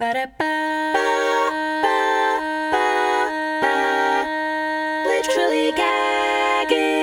Literally gagging.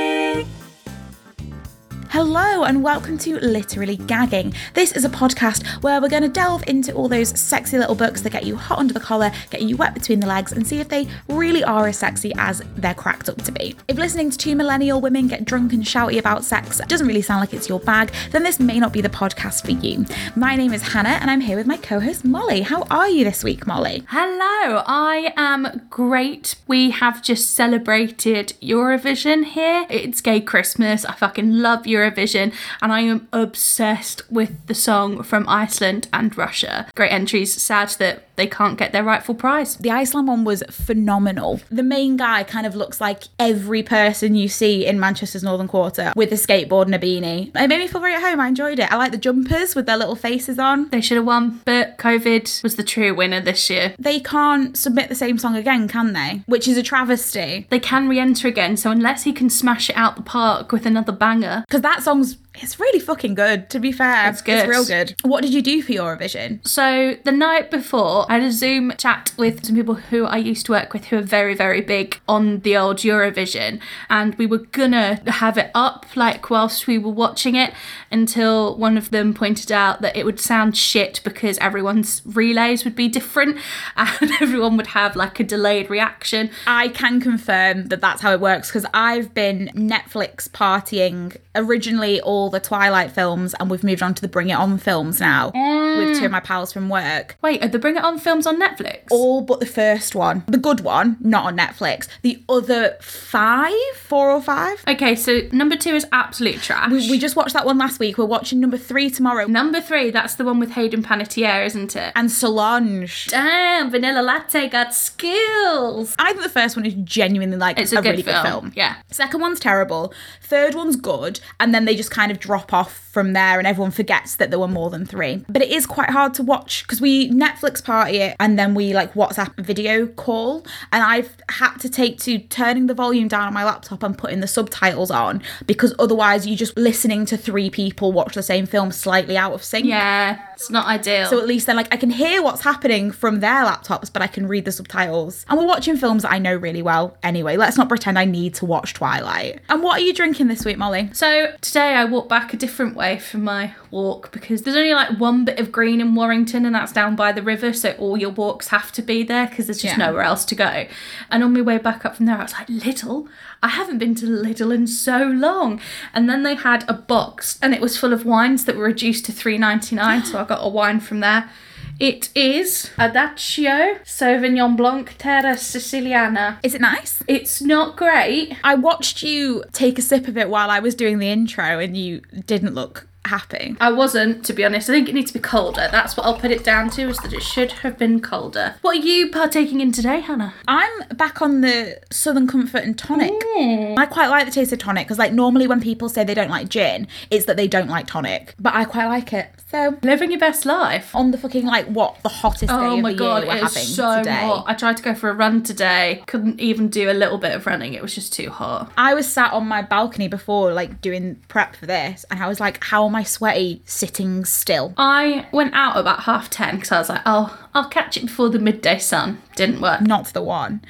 Hello, and welcome to Literally Gagging. This is a podcast where we're going to delve into all those sexy little books that get you hot under the collar, get you wet between the legs, and see if they really are as sexy as they're cracked up to be. If listening to two millennial women get drunk and shouty about sex doesn't really sound like it's your bag, then this may not be the podcast for you. My name is Hannah, and I'm here with my co host Molly. How are you this week, Molly? Hello, I am great. We have just celebrated Eurovision here. It's gay Christmas. I fucking love Eurovision and I am obsessed with the song from Iceland and Russia. Great entries. Sad that they can't get their rightful prize. The Iceland one was phenomenal. The main guy kind of looks like every person you see in Manchester's Northern Quarter with a skateboard and a beanie. It made me feel very at home. I enjoyed it. I like the jumpers with their little faces on. They should have won, but COVID was the true winner this year. They can't submit the same song again, can they? Which is a travesty. They can re enter again, so unless he can smash it out the park with another banger, Because that song's it's really fucking good, to be fair. It's good. It's real good. What did you do for Eurovision? So the night before, I had a Zoom chat with some people who I used to work with who are very, very big on the old Eurovision, and we were gonna have it up like whilst we were watching it until one of them pointed out that it would sound shit because everyone's relays would be different and everyone would have like a delayed reaction. I can confirm that that's how it works because I've been Netflix partying originally all the Twilight films and we've moved on to the Bring It On films now with two of mm. my pals from work. Wait, are the Bring It On films on Netflix? All but the first one. The good one, not on Netflix. The other five, four or five. Okay, so number two is absolute trash. We, we just watched that one last week. We're watching number three tomorrow. Number three, that's the one with Hayden Panettiere, isn't it? And Solange. Damn, Vanilla Latte got skills. I think the first one is genuinely like It's a, good, really film. good film. Yeah. Second one's terrible. Third one's good. And then they just kind of drop off from there and everyone forgets that there were more than three. But it is quite hard to watch because we Netflix party it and then we like WhatsApp video call. And I've had to take to turning the volume down on my laptop and putting the subtitles on because otherwise you're just listening to three people watch the same film slightly out of sync. Yeah, it's not ideal. So at least then, like, I can hear what's happening from their laptops, but I can read the subtitles. And we're watching films that I know really well anyway. Let's not pretend I need to watch Twilight. And what are you drinking this week, Molly? So today I walked back a different way from my walk because there's only like one bit of green in Warrington and that's down by the river, so all your walks have to be there because there's just Yeah. nowhere else to go. And on my way back up from there, I was like, Lidl? I haven't been to Lidl in so long. And then they had a box and it was full of wines that were reduced to three ninety nine, so I got a wine from there. It is Adagio Sauvignon Blanc Terra Siciliana. Is it nice? It's not great. I watched you take a sip of it while I was doing the intro and you didn't look happy. I wasn't, to be honest. I think it needs to be colder. That's what I'll put it down to, is that it should have been colder. What are you partaking in today, Hannah? I'm back on the Southern Comfort and tonic. I quite like the taste of tonic because, like, normally when people say they don't like gin, it's that they don't like tonic. But I quite like it. So, Living your best life. on the fucking, like, what, the hottest oh day Oh of my the god, year we're having so today. hot. I tried to go for a run today. Couldn't even do a little bit of running. It was just too hot. I was sat on my balcony before, like doing prep for this, and I was like, "How am I sweaty sitting still?" I went out about half ten because I was like, oh, I'll catch it before the midday sun. Didn't work. Not the one.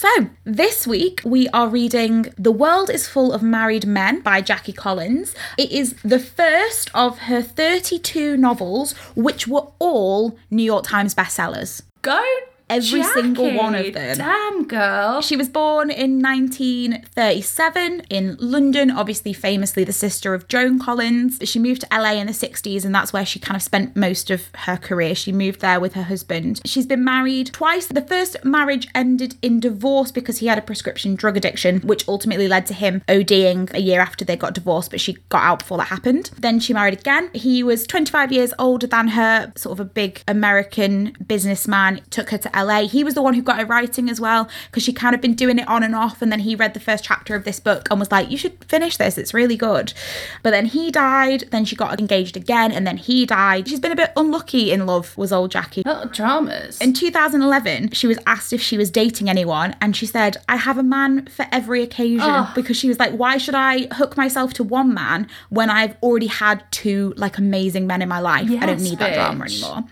So, this week we are reading The World is Full of Married Men by Jackie Collins. It is the first of her 32 novels, which were all New York Times bestsellers. Go Every single one of them. Damn, girl. She was born in 1937 in London, obviously famously the sister of Joan Collins. She moved to LA in the 60s and that's where she kind of spent most of her career. She moved there with her husband. She's been married twice. The first marriage ended in divorce because he had a prescription drug addiction, which ultimately led to him ODing a year after they got divorced, but she got out before that happened. Then she married again. He was 25 years older than her, sort of a big American businessman, took her to LA. He was the one who got her writing as well because she kind of been doing it on and off. And then he read the first chapter of this book and was like, You should finish this. It's really good. But then he died. Then she got engaged again. And then he died. She's been a bit unlucky in love, was old Jackie. A dramas. In 2011, she was asked if she was dating anyone, and she said, I have a man for every occasion Oh. because she was like, Why should I hook myself to one man when I've already had two like amazing men in my life? I don't Yes, need that drama anymore.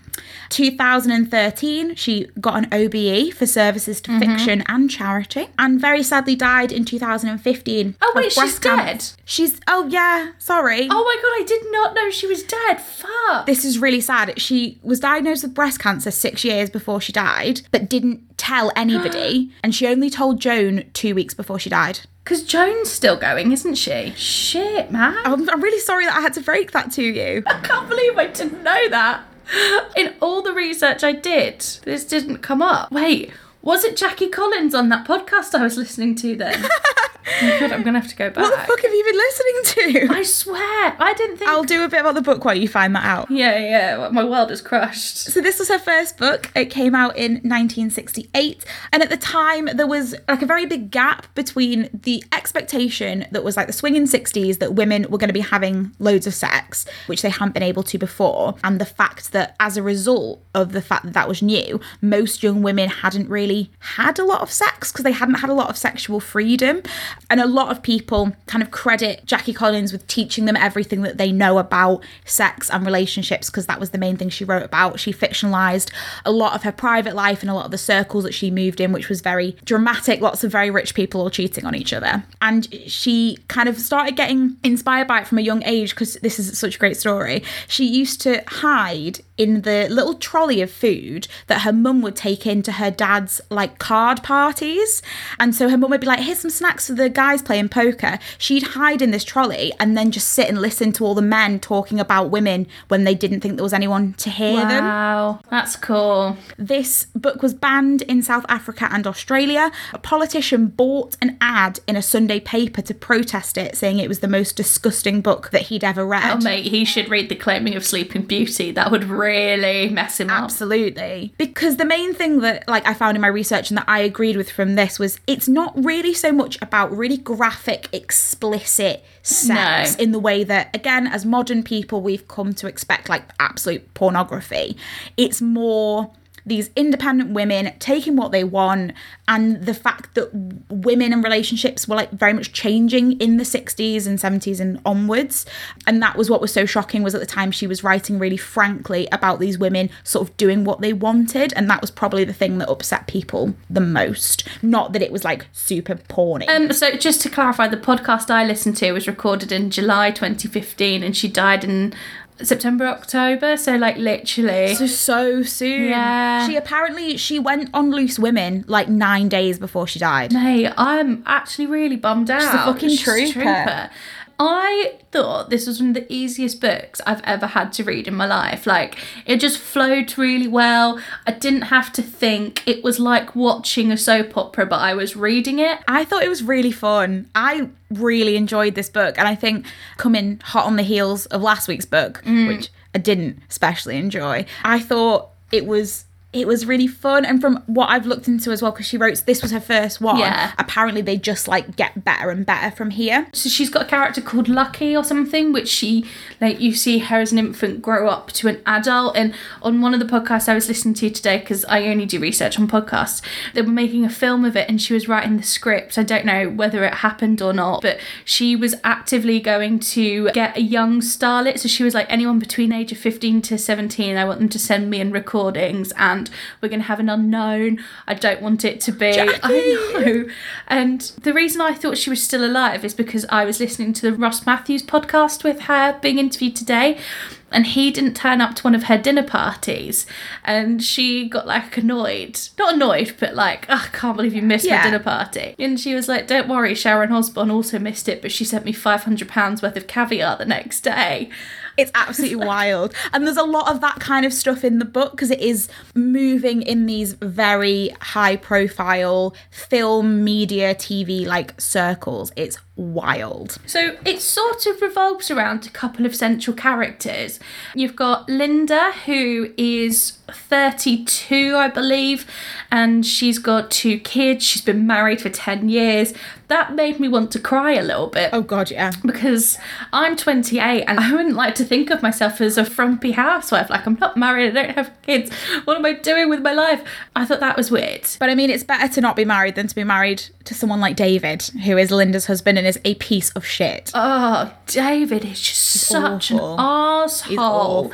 2013, she got an OBE for services Mm-hmm. to fiction and charity, and very sadly died in 2015. Oh, wait, she's dead? She's, oh, yeah, sorry. oh my god, I did not know she was dead. Fuck. This is really sad. She was diagnosed with breast cancer six years before she died, but didn't tell anybody. and she only told Joan two weeks before she died. Because Joan's still going, isn't she? Shit, man. I'm, I'm really sorry that I had to break that to you. I can't believe I didn't know that. In all the research I did, this didn't come up. Wait, was it Jackie Collins on that podcast I was listening to then? oh my god, I'm gonna have to go back. What the fuck have you been listening to? I swear, I didn't think. I'll do a bit about the book while you find that out. Yeah, yeah, my world is crushed. So this was her first book. It came out in 1968, and at the time there was like a very big gap between the expectation that was like the swinging 60s that women were going to be having loads of sex, which they hadn't been able to before, and the fact that as a result of the fact that that was new, most young women hadn't really had a lot of sex because they hadn't had a lot of sexual freedom, and a lot of people kind of credit Jackie Collins with teaching them everything that they know about sex and relationships because that was the main thing she wrote about. She fictionalized a lot of her private life and a lot of the circles that she moved in, which was very dramatic, lots of very rich people all cheating on each other. And she kind of started getting inspired by it from a young age because this is such a great story. She used to hide in the little trolley of food that her mum would take into her dad's like card parties. And so her mum would be like, here's some snacks for the guys playing poker. She'd hide in this trolley and then just sit and listen to all the men talking about women when they didn't think there was anyone to hear them. Wow, that's cool. This book was banned in South Africa and Australia. A politician bought an ad in a Sunday paper to protest it, saying it was the most disgusting book that he'd ever read. Oh mate, he should read The Claiming of Sleeping Beauty. That would really mess him up. Absolutely. Because the main thing that like I found in my research and that I agreed with from this was it's not really so much about really graphic, explicit sex No. in the way that again as modern people we've come to expect like absolute pornography. It's more these independent women taking what they want and the fact that women and relationships were like very much changing in the 60s and 70s and onwards. And that was what was so shocking was at the time she was writing really frankly about these women sort of doing what they wanted. And that was probably the thing that upset people the most. Not that it was like super porny. Um, so just to clarify, the podcast I listened to was recorded in July 2015, and she died in September, October. So like literally. so so soon Yeah. she apparently she went on loose women like nine days before she died Hey, I'm actually really bummed out. a fucking She's a trooper. I thought this was one of the easiest books I've ever had to read in my life. Like, it just flowed really well. I didn't have to think. It was like watching a soap opera, but I was reading it. I thought it was really fun. I really enjoyed this book, and I think coming hot on the heels of last week's book, Mm. which I didn't especially enjoy, I thought it was it was really fun. And from what I've looked into as well, because she wrote this was her first one. Yeah. Apparently, they just like get better and better from here. So she's got a character called Lucky or something, which she like you see her as an infant grow up to an adult. And on one of the podcasts I was listening to today, because I only do research on podcasts, they were making a film of it, and she was writing the script. I don't know whether it happened or not, but she was actively going to get a young starlet. So she was like, anyone between age of fifteen to seventeen, I want them to send me in recordings, and we're gonna have an unknown. I don't want it to be. I know. And the reason I thought she was still alive is because I was listening to the Ross Mathews podcast with her being interviewed today. And he didn't turn up to one of her dinner parties, and she got like annoyed. Not annoyed, but like, "Ugh, I can't believe you missed Yeah. my dinner party. And she was like, "Don't worry, Sharon Osbourne also missed it, but she sent me five hundred pounds worth of caviar the next day." It's absolutely wild. And there's a lot of that kind of stuff in the book because it is moving in these very high profile film, media, TV like circles. It's wild. So it sort of revolves around a couple of central characters. You've got Linda, who is 32, I believe, and she's got two kids. She's been married for 10 years. That made me want to cry a little bit. Oh god, yeah. Because I'm 28 and I wouldn't like to think of myself as a frumpy housewife. Like, I'm not married, I don't have kids. What am I doing with my life? I thought that was weird. But I mean, it's better to not be married than to be married to someone like David, who is Linda's husband and is a piece of shit. Oh, David is just such awful. an asshole.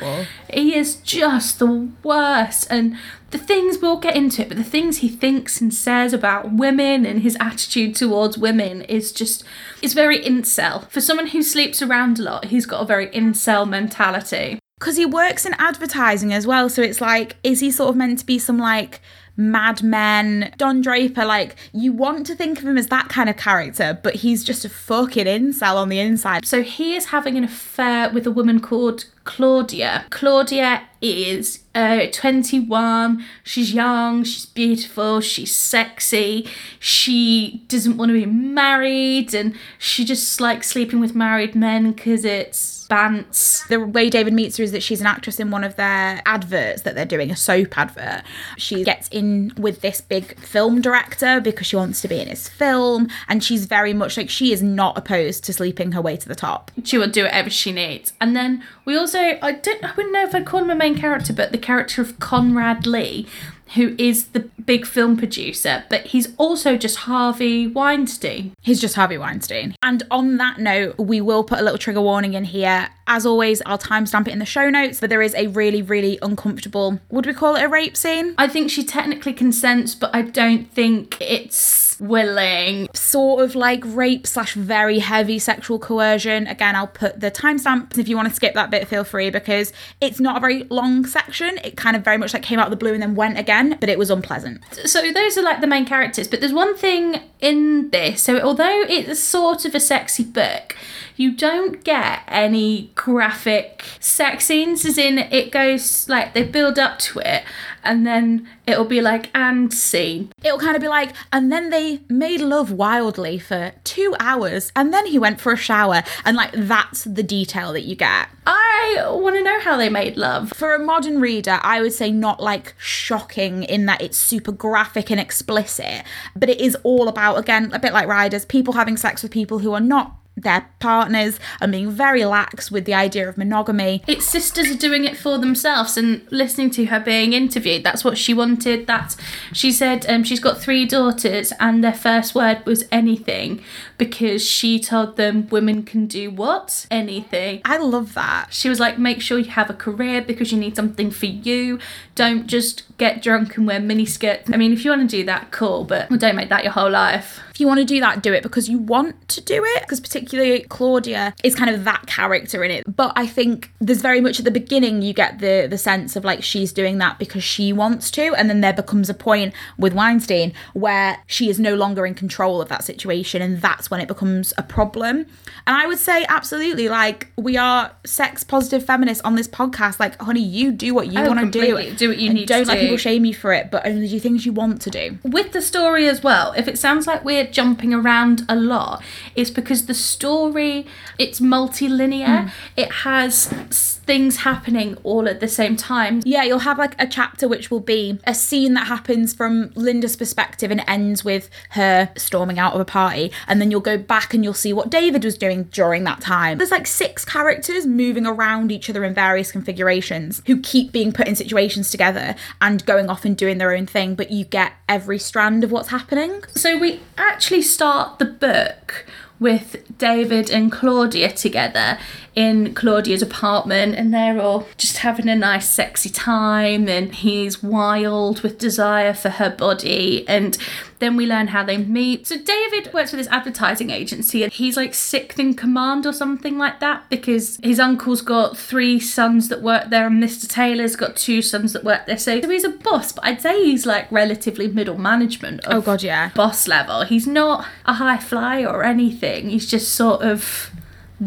He is just the worst. And the things we'll get into it, but the things he thinks and says about women and his attitude towards women is just it's very incel. For someone who sleeps around a lot, he's got a very incel mentality. Because he works in advertising as well. So it's like, is he sort of meant to be some like Mad Men, Don Draper? Like, you want to think of him as that kind of character, but he's just a fucking incel on the inside. So he is having an affair with a woman called Claudia. Claudia is uh, 21. She's young, she's beautiful, she's sexy. She doesn't want to be married and she just likes sleeping with married men because it's bants. The way David meets her is that she's an actress in one of their adverts that they're doing, a soap advert. She gets in with this big film director because she wants to be in his film, and she's very much like she is not opposed to sleeping her way to the top. She will do whatever she needs. And then we also, I don't, I wouldn't know if I'd call him a main character, but the character of Conrad Lee, who is the big film producer, but he's also just Harvey Weinstein. He's just Harvey Weinstein. And on that note, we will put a little trigger warning in here. As always, I'll timestamp it in the show notes, but there is a really, really uncomfortable, would we call it a rape scene? I think she technically consents, but I don't think it's willing. Sort of like rape slash very heavy sexual coercion. Again, I'll put the timestamps. If you want to skip that bit, feel free because it's not a very long section. It kind of very much like came out of the blue and then went again, but it was unpleasant. So those are like the main characters, but there's one thing in this. So although it's sort of a sexy book, you don't get any graphic sex scenes as in it goes like they build up to it and then it'll be like and scene It'll kind of be like, and then they made love wildly for two hours, and then he went for a shower, and like that's the detail that you get. i want to know how they made love For a modern reader, I would say not like shocking in that it's super graphic and explicit, but it is all about, again, a bit like Riders, people having sex with people who are not their partners and being very lax with the idea of monogamy. its sisters are doing it for themselves and listening to her being interviewed. That's what she wanted. That she said um, she's got three daughters and their first word was anything because she told them women can do what anything I love that. She was like, make sure you have a career because you need something for you. Don't just get drunk and wear miniskirts. I mean, if you want to do that, cool, but don't make that your whole life. If you want to do that, do it because you want to do it. Because particularly Claudia is kind of that character in it. But I think there's very much at the beginning you get the the sense of like she's doing that because she wants to, and then there becomes a point with Weinstein where she is no longer in control of that situation, and that's when it becomes a problem. And I would say absolutely, like we are sex positive feminists on this podcast. Like, honey, you do what you Oh, want to do. Do what you need to Don't let do. people shame you for it, but only do things you want to do. With the story as well, if it sounds like we're jumping around a lot, it's because the story it's multi-linear. Mm. It has things happening all at the same time. Yeah, you'll have like a chapter which will be a scene that happens from Linda's perspective and ends with her storming out of a party. And then you'll go back and you'll see what David was doing during that time. There's like six characters moving around each other in various configurations who keep being put in situations together and going off and doing their own thing, but you get every strand of what's happening. So we actually start the book with David and Claudia together in Claudia's apartment, and they're all just having a nice, sexy time. And he's wild with desire for her body. And then we learn how they meet. So David works for this advertising agency, and he's like sixth in command or something like that because his uncle's got three sons that work there, and Mr. Taylor's got two sons that work there. So, so he's a boss, but I'd say he's like relatively middle management. Of Oh, God, yeah. boss level. He's not a high flyer or anything. He's just sort of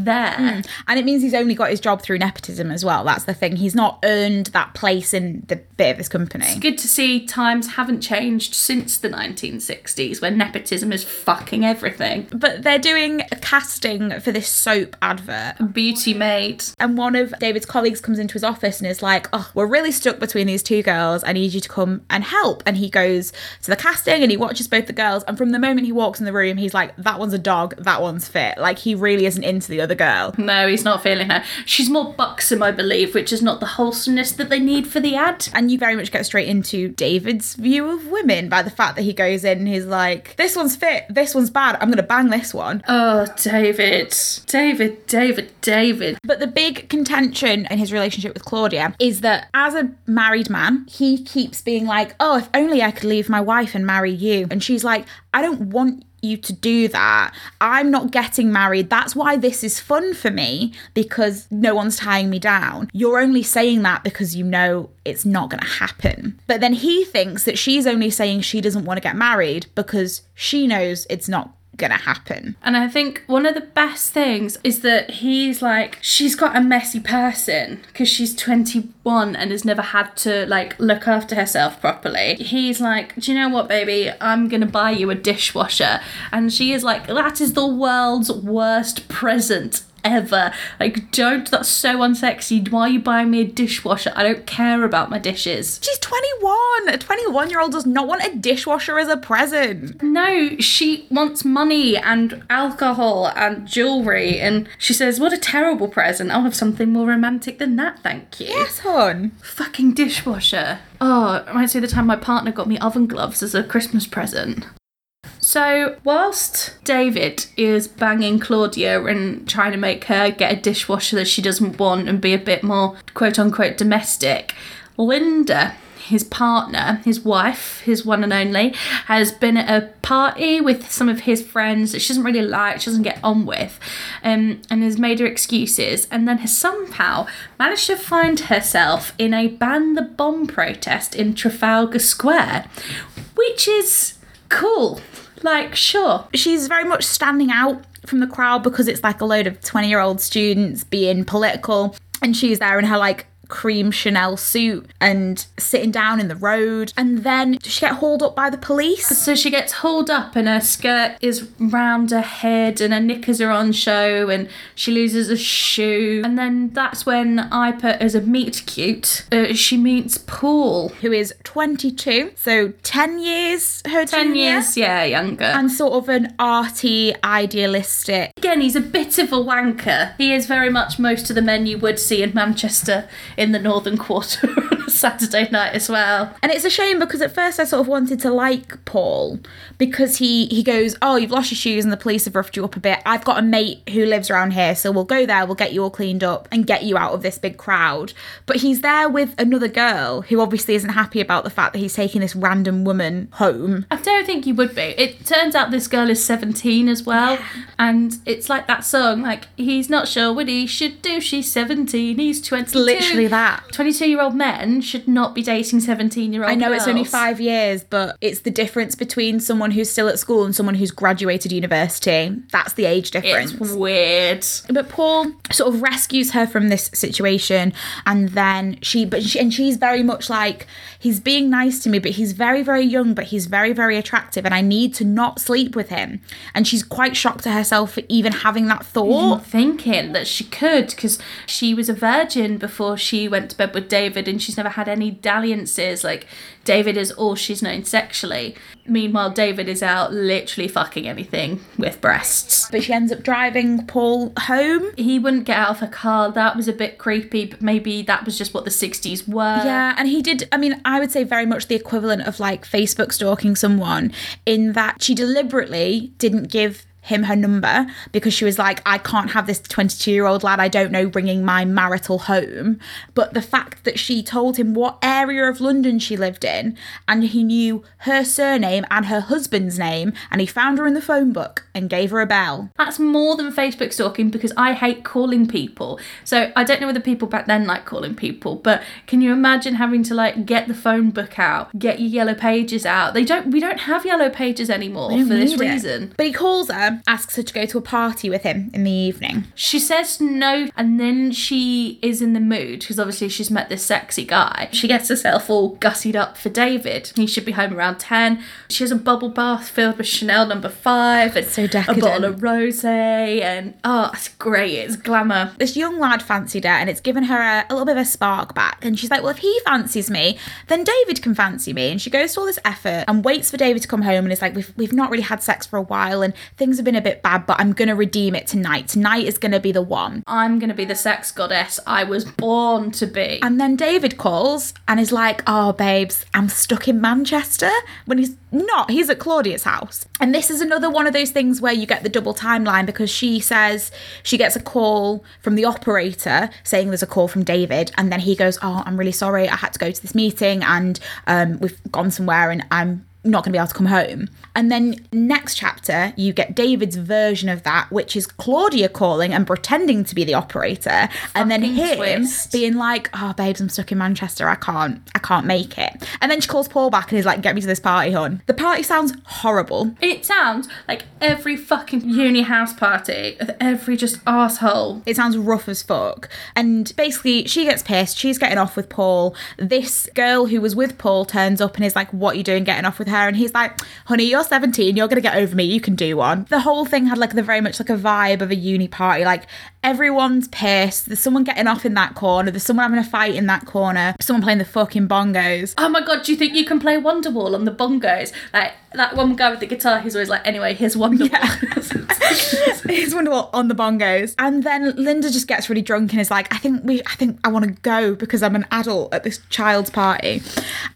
there. Hmm. And it means he's only got his job through nepotism as well. That's the thing. He's not earned that place in the bit of this company. It's good to see times haven't changed since the 1960s when nepotism is fucking everything. But they're doing a casting for this soap advert. Beauty maid. And one of David's colleagues comes into his office and is like, Oh, we're really stuck between these two girls. I need you to come and help. And he goes to the casting and he watches both the girls. And from the moment he walks in the room, he's like, That one's a dog, that one's fit. Like he really isn't into the other girl. No, he's not feeling her. She's more buxom, I believe, which is not the wholesomeness that they need for the ad. And you very much get straight into David's view of women by the fact that he goes in and he's like, This one's fit, this one's bad, I'm gonna bang this one. Oh, David. David, David, David. But the big contention in his relationship with Claudia is that as a married man, he keeps being like, Oh, if only I could leave my wife and marry you. And she's like, I don't want you to do that. I'm not getting married. That's why this is fun for me because no one's tying me down. You're only saying that because you know it's not going to happen. But then he thinks that she's only saying she doesn't want to get married because she knows it's not going to happen. And I think one of the best things is that he's like, she's got a messy person because she's 21 and has never had to like look after herself properly. He's like, Do you know what, baby? I'm going to buy you a dishwasher. And she is like, That is the world's worst present ever. Like, don't, that's so unsexy. Why are you buying me a dishwasher? I don't care about my dishes. She's 21. A 21 year old does not want a dishwasher as a present. No, she wants money and alcohol and jewellery. And she says, What a terrible present. I'll have something more romantic than that, thank you. Yes, hon. Fucking dishwasher. Oh, it reminds me of the time my partner got me oven gloves as a Christmas present. So, whilst David is banging Claudia and trying to make her get a dishwasher that she doesn't want and be a bit more quote unquote domestic, Linda, his partner, his wife, his one and only, has been at a party with some of his friends that she doesn't really like, she doesn't get on with, um, and has made her excuses, and then has somehow managed to find herself in a ban the bomb protest in Trafalgar Square, which is cool. Like, sure. She's very much standing out from the crowd because it's like a load of 20 year old students being political. And she's there in her like cream Chanel suit and sitting down in the road. And then she get hauled up by the police. So she gets hauled up, and her skirt is round her head, and her knickers are on show, and she loses a shoe. And then that's when I put as a meet cute, uh, she meets Paul. Who is 22, so 10 years her 10 junior. years, yeah, younger. And sort of an arty, idealistic. Again, he's a bit of a wanker. He is very much most of the men you would see in Manchester in the Northern Quarter Saturday night as well. And it's a shame because at first I sort of wanted to like Paul because he he goes, "Oh, you've lost your shoes and the police have roughed you up a bit. I've got a mate who lives around here, so we'll go there, we'll get you all cleaned up and get you out of this big crowd." But he's there with another girl who obviously isn't happy about the fact that he's taking this random woman home. I don't think he would be. It turns out this girl is 17 as well. And it's like that song, like, he's not sure what he should do. She's 17, he's 22. Literally that. 22 year old men should not be dating 17 year old I know it's only 5 years, but it's the difference between someone who's still at school and someone who's graduated university. That's the age difference. It's weird. but Paul sort of rescues her from this situation, and then she, but she, and she's very much like he's being nice to me, but he's very, very young, but he's very, very attractive, and I need to not sleep with him. And she's quite shocked to herself for even having that thought. Thinking that she could because she was a virgin before she went to bed with David and she's never had any dalliances. Like, David is all she's known sexually. Meanwhile, David is out literally fucking anything with breasts. But she ends up driving Paul home. He wouldn't get out of her car. That was a bit creepy, but maybe that was just what the 60s were. Yeah, and he did. I mean, I would say very much the equivalent of like Facebook stalking someone in that she deliberately didn't give him her number because she was like, I can't have this 22 year old lad I don't know bringing my marital home. But the fact that she told him what area of London she lived in and he knew her surname and her husband's name and he found her in the phone book and gave her a bell. That's more than Facebook stalking because I hate calling people. So I don't know whether people back then like calling people, but can you imagine having to like get the phone book out, get your yellow pages out? They don't we don't have yellow pages anymore for this it. reason. But he calls her Asks her to go to a party with him in the evening. She says no, and then she is in the mood because obviously she's met this sexy guy. She gets herself all gussied up for David. He should be home around 10. She has a bubble bath filled with Chanel number five and So a bottle of rose. And oh, it's great. It's glamour. This young lad fancied her and it's given her a, a little bit of a spark back. And she's like, Well, if he fancies me, then David can fancy me. And she goes to all this effort and waits for David to come home and is like, We've, we've not really had sex for a while and things have been a bit bad, but I'm going to redeem it tonight. Tonight is going to be the one. I'm going to be the sex goddess I was born to be. And then David calls and is like, Oh, babes, I'm stuck in Manchester. When he's not, he's at Claudia's house. And this is another one of those things where you get the double timeline because she says she gets a call from the operator saying there's a call from David. And then he goes, Oh, I'm really sorry. I had to go to this meeting and um, we've gone somewhere and I'm not going to be able to come home. And then next chapter, you get David's version of that, which is Claudia calling and pretending to be the operator, and then Fucking him twist. being like, "Oh, babes, I'm stuck in Manchester. I can't, I can't make it." And then she calls Paul back and is like, "Get me to this party, hon." The party sounds horrible. It sounds like every fucking uni house party of every just asshole. It sounds rough as fuck. And basically, she gets pissed. She's getting off with Paul. This girl who was with Paul turns up and is like, What are you doing getting off with her? And he's like, Honey, you're 17. You're going to get over me. You can do one. The whole thing had like the very much like a vibe of a uni party. Like, everyone's pissed. There's someone getting off in that corner. There's someone having a fight in that corner. Someone playing the fucking bongos. Oh my god, do you think you can play Wonderwall on the bongos? Like that one guy with the guitar, he's always like, anyway, here's Wonderwall. it's wonderful on the bongos. And then Linda just gets really drunk and is like, I think we I think I want to go because I'm an adult at this child's party.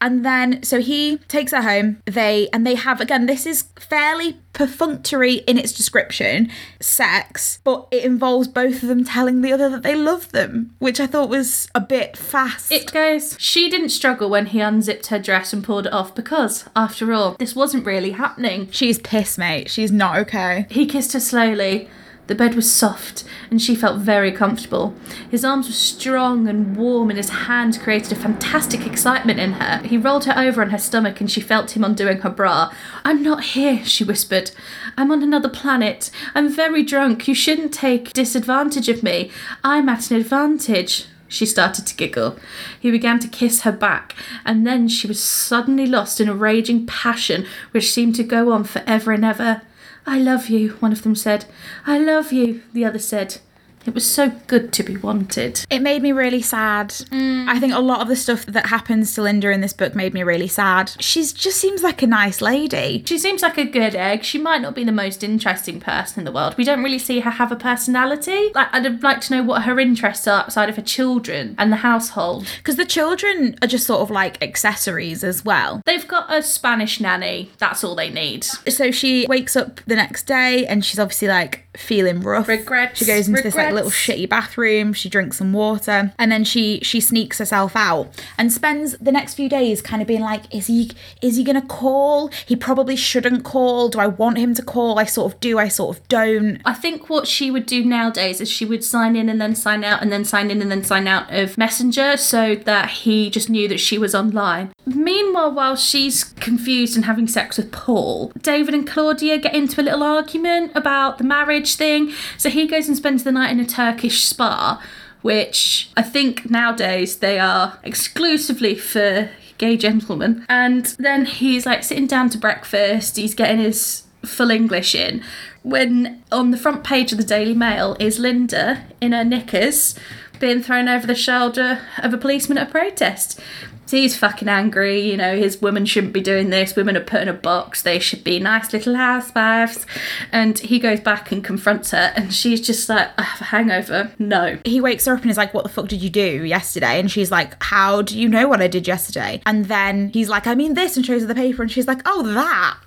And then so he takes her home. They and they have again, this is fairly perfunctory in its description, sex, but it involves both of them telling the other that they love them, which I thought was a bit fast. it goes, she didn't struggle when he unzipped her dress and pulled it off because, after all, this wasn't really happening. She's pissed, mate. She's not okay. He kissed her slowly. The bed was soft, and she felt very comfortable. His arms were strong and warm, and his hand created a fantastic excitement in her. He rolled her over on her stomach, and she felt him undoing her bra. I'm not here, she whispered. I'm on another planet. I'm very drunk. You shouldn't take disadvantage of me. I'm at an advantage. She started to giggle. He began to kiss her back, and then she was suddenly lost in a raging passion which seemed to go on forever and ever. I love you, one of them said. I love you, the other said. It was so good to be wanted. It made me really sad. I mm. think a lot of the stuff that happens to Linda in this book made me really sad. She just seems like a nice lady. She seems like a good egg. She might not be the most interesting person in the world. We don't really see her have a personality. Like, I'd like to know what her interests are outside of her children and the household. Because the children are just sort of like accessories as well. They've got a Spanish nanny. That's all they need. So she wakes up the next day and she's obviously like feeling rough. Regrets, She goes into this like little shitty bathroom. She drinks some water and then she she sneaks herself out and spends the next few days kind of being like, is he is he gonna call? He probably shouldn't call. Do I want him to call? I sort of do. I sort of don't. I think what she would do nowadays is she would sign in and then sign out and then sign in and then sign out of Messenger so that he just knew that she was online. Meanwhile, while she's confused and having sex with Paul, David and Claudia get into a little argument about the marriage thing. So he goes and spends the night in a Turkish spa, which I think nowadays they are exclusively for gay gentlemen. And then he's like sitting down to breakfast, he's getting his full English in. When on the front page of the Daily Mail is Linda in her knickers being thrown over the shoulder of a policeman at a protest. So he's fucking angry, you know, his women shouldn't be doing this, women are put in a box, they should be nice little housewives. And he goes back and confronts her, and she's just like, I have a hangover. No. he wakes her up and is like, What the fuck did you do yesterday? And she's like, How do you know what I did yesterday? And then he's like, I mean this, and shows her the paper, and she's like, Oh, that.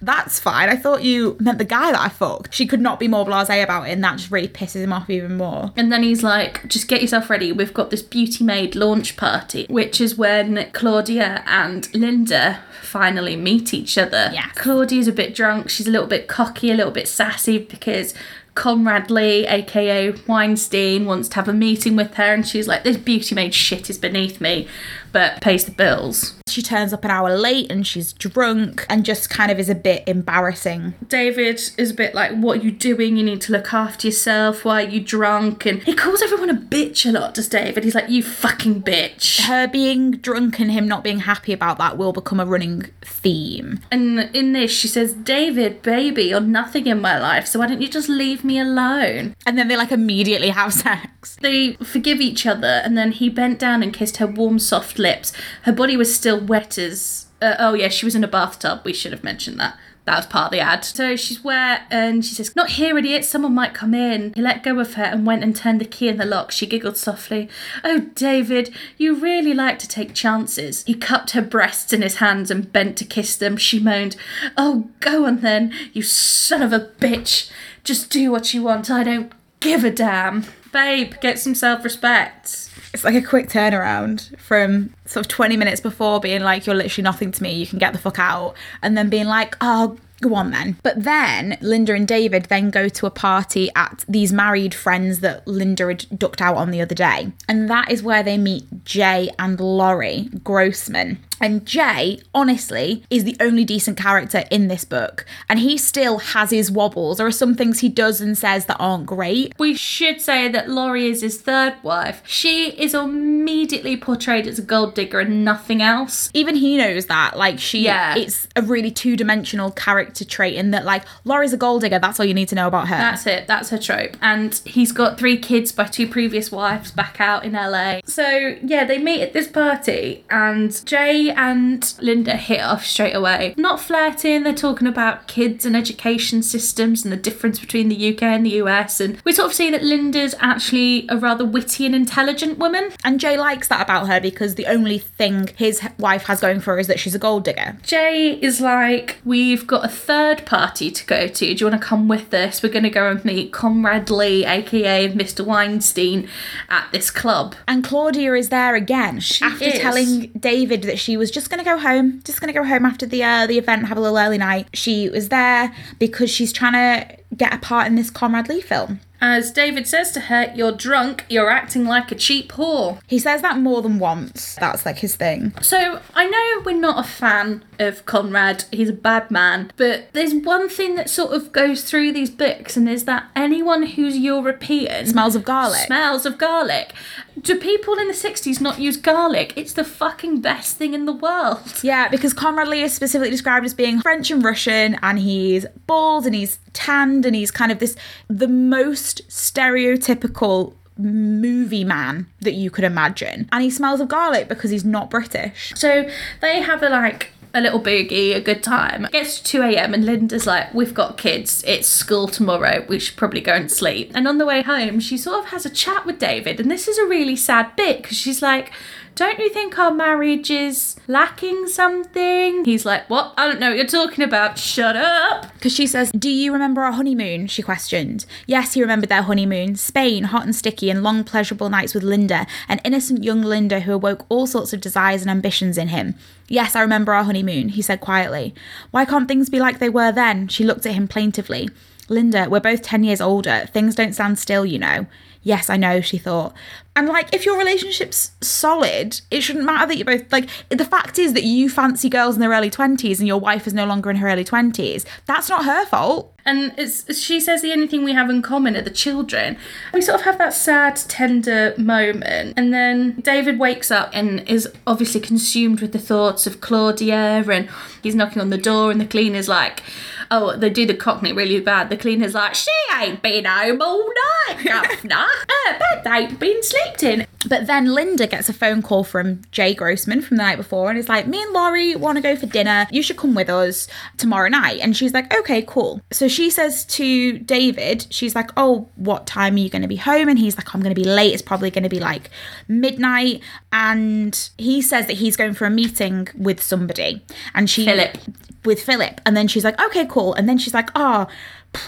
That's fine. I thought you meant the guy that I fucked. She could not be more blase about it, and that just really pisses him off even more. And then he's like, just get yourself ready. We've got this Beauty Maid launch party, which is when Claudia and Linda finally meet each other. Yes. Claudia's a bit drunk. She's a little bit cocky, a little bit sassy because Conrad Lee, aka Weinstein, wants to have a meeting with her, and she's like, This Beauty Maid shit is beneath me, but pays the bills. She turns up an hour late and she's drunk and just kind of is a bit embarrassing. David is a bit like, What are you doing? You need to look after yourself. Why are you drunk? And he calls everyone a bitch a lot, does David? He's like, You fucking bitch. Her being drunk and him not being happy about that will become a running theme. And in this, she says, David, baby, you're nothing in my life, so why don't you just leave me alone? And then they like immediately have sex. They forgive each other, and then he bent down and kissed her warm, soft lips. Her body was still wet as. Uh, oh, yeah, she was in a bathtub. We should have mentioned that. That was part of the ad. So she's wet and she says, Not here, idiot, someone might come in. He let go of her and went and turned the key in the lock. She giggled softly. Oh, David, you really like to take chances. He cupped her breasts in his hands and bent to kiss them. She moaned, Oh, go on then, you son of a bitch. Just do what you want. I don't give a damn. Babe, get some self respect. It's like a quick turnaround from sort of 20 minutes before being like, you're literally nothing to me, you can get the fuck out, and then being like, oh, go on then. But then Linda and David then go to a party at these married friends that Linda had ducked out on the other day. And that is where they meet Jay and Laurie Grossman. And Jay, honestly, is the only decent character in this book. And he still has his wobbles. There are some things he does and says that aren't great. We should say that Laurie is his third wife. She is immediately portrayed as a gold digger and nothing else. Even he knows that. Like, she, Yeah. it's a really two dimensional character trait in that, like, Laurie's a gold digger. That's all you need to know about her. That's it, that's her trope. And he's got three kids by two previous wives back out in LA. So, yeah, they meet at this party, and Jay and Linda hit off straight away. Not flirting, they're talking about kids and education systems and the difference between the UK and the US. And we sort of see that Linda's actually a rather witty and intelligent woman. And Jay likes that about her because the only thing his wife has going for her is that she's a gold digger. Jay is like, We've got a third party to go to. Do you want to come with us? We're going to go and meet Conrad Lee, aka Mr. Weinstein, at this club. And Claudia is there again she after is. telling David that she was just going to go home, just going to go home after the uh, the event, have a little early night. She was there because she's trying to get a part in this Conrad Lee film. As David says to her, You're drunk, you're acting like a cheap whore. He says that more than once. That's like his thing. So I know we're not a fan of Conrad, he's a bad man, but there's one thing that sort of goes through these books, and is that anyone who's European Smells of garlic. smells of garlic. Do people in the 60s not use garlic? It's the fucking best thing in the world. Yeah, because Conrad Lee is specifically described as being French and Russian, and he's bald and he's tanned and he's kind of this the most stereotypical movie man that you could imagine. And he smells of garlic because he's not British. So they have a like a little boogie, a good time. It gets to 2 a.m. and Linda's like, We've got kids, it's school tomorrow, we should probably go and sleep. And on the way home, she sort of has a chat with David, and this is a really sad bit because she's like, don't you think our marriage is lacking something? He's like, What? I don't know what you're talking about. Shut up. Because she says, Do you remember our honeymoon? She questioned. Yes, he remembered their honeymoon. Spain, hot and sticky, and long pleasurable nights with Linda, an innocent young Linda who awoke all sorts of desires and ambitions in him. Yes, I remember our honeymoon, he said quietly. Why can't things be like they were then? She looked at him plaintively. Linda, we're both 10 years older. Things don't stand still, you know. Yes, I know, she thought. And like, if your relationship's solid, it shouldn't matter that you're both like. The fact is that you fancy girls in their early 20s and your wife is no longer in her early 20s. That's not her fault. And it's, she says the only thing we have in common are the children. We sort of have that sad, tender moment. And then David wakes up and is obviously consumed with the thoughts of Claudia. And he's knocking on the door, and the cleaner's like, Oh, they do the cockney really bad. The cleaner's like, She ain't been home all night, governor. Her bed ain't been slept in. But then Linda gets a phone call from Jay Grossman from the night before and is like, Me and Laurie want to go for dinner. You should come with us tomorrow night. And she's like, Okay, cool. So she says to David, She's like, Oh, what time are you going to be home? And he's like, I'm going to be late. It's probably going to be like midnight. And he says that he's going for a meeting with somebody. And she. Philip. With Philip. And then she's like, Okay, cool. And then she's like, Oh,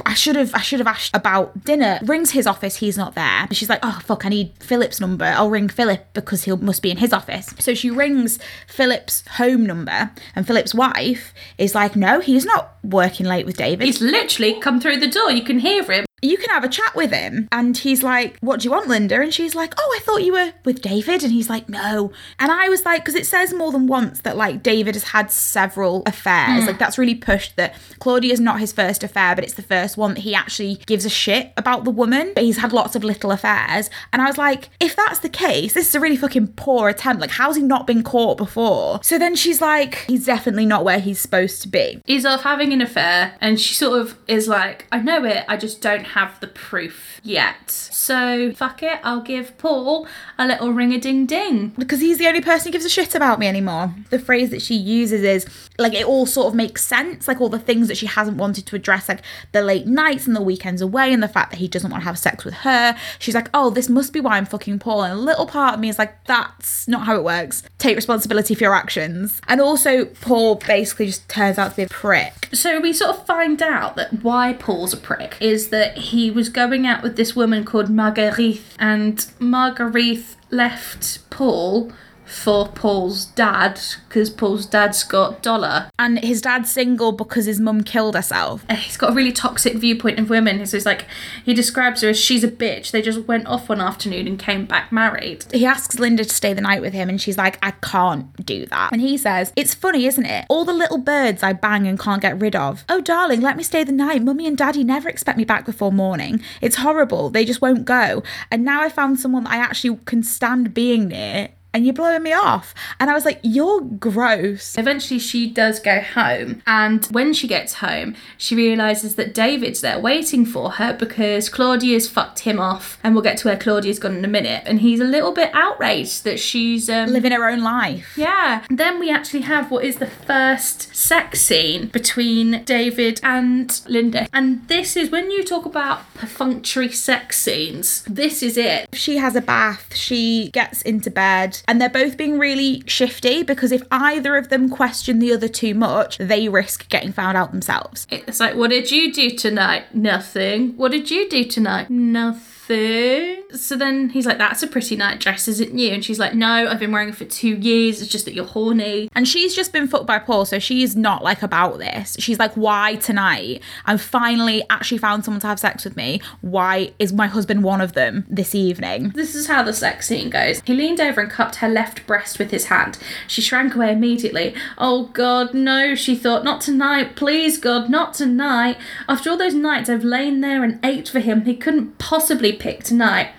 I should have I should have asked about dinner. Rings his office, he's not there. She's like, oh fuck, I need Philip's number. I'll ring Philip because he must be in his office. So she rings Philip's home number, and Philip's wife is like, no, he's not working late with David. He's literally come through the door. You can hear him. You can have a chat with him. And he's like, What do you want, Linda? And she's like, Oh, I thought you were with David. And he's like, No. And I was like, Because it says more than once that like David has had several affairs. Hmm. Like that's really pushed that Claudia's not his first affair, but it's the first one that he actually gives a shit about the woman. But he's had lots of little affairs. And I was like, If that's the case, this is a really fucking poor attempt. Like, how's he not been caught before? So then she's like, He's definitely not where he's supposed to be. He's off having an affair, and she sort of is like, I know it, I just don't have the proof yet. So, fuck it, I'll give Paul a little ring a ding ding. because he's the only person who gives a shit about me anymore. The phrase that she uses is like it all sort of makes sense, like all the things that she hasn't wanted to address, like the late nights and the weekends away, and the fact that he doesn't want to have sex with her. She's like, oh, this must be why I'm fucking Paul. And a little part of me is like, that's not how it works. Take responsibility for your actions. And also, Paul basically just turns out to be a prick. So we sort of find out that why Paul's a prick is that he was going out with this woman called Marguerite, and Marguerite left Paul for Paul's dad because Paul's dad's got dollar. And his dad's single because his mum killed herself. Uh, He's got a really toxic viewpoint of women. So it's like he describes her as she's a bitch. They just went off one afternoon and came back married. he asks Linda to stay the night with him, and she's like, I can't do that. And he says, It's funny, isn't it? All the little birds I bang and can't get rid of. Oh, darling, let me stay the night. Mummy and daddy never expect me back before morning. It's horrible. They just won't go. And now I found someone that I actually can stand being near. And you're blowing me off. And I was like, You're gross. Eventually, she does go home, and when she gets home, she realizes that David's there waiting for her because Claudia's fucked him off, and we'll get to where Claudia's gone in a minute. And he's a little bit outraged that she's um, Living her own life. Yeah. Then we actually have what is the first sex scene between David and Linda. And this is when you talk about perfunctory sex scenes, this is it. She has a bath, she gets into bed, and they're both being really shifty because if either of them question the other too much, they risk getting found out themselves. It's like, what did you do tonight? Nothing. What did you do tonight? Nothing. So then he's like, that's a pretty night dress, isn't you? And she's like, no, I've been wearing it for two years. It's just that you're horny. And she's just been fucked by Paul, so she's not like about this. She's like, why tonight? I've finally actually found someone to have sex with me. Why is my husband one of them this evening? This is how the sex scene goes. He leaned over and cupped her left breast with his hand. She shrank away immediately. Oh God, no, she thought, not tonight. Please, God, not tonight. After all those nights I've lain there and ached for him, he couldn't possibly pick tonight.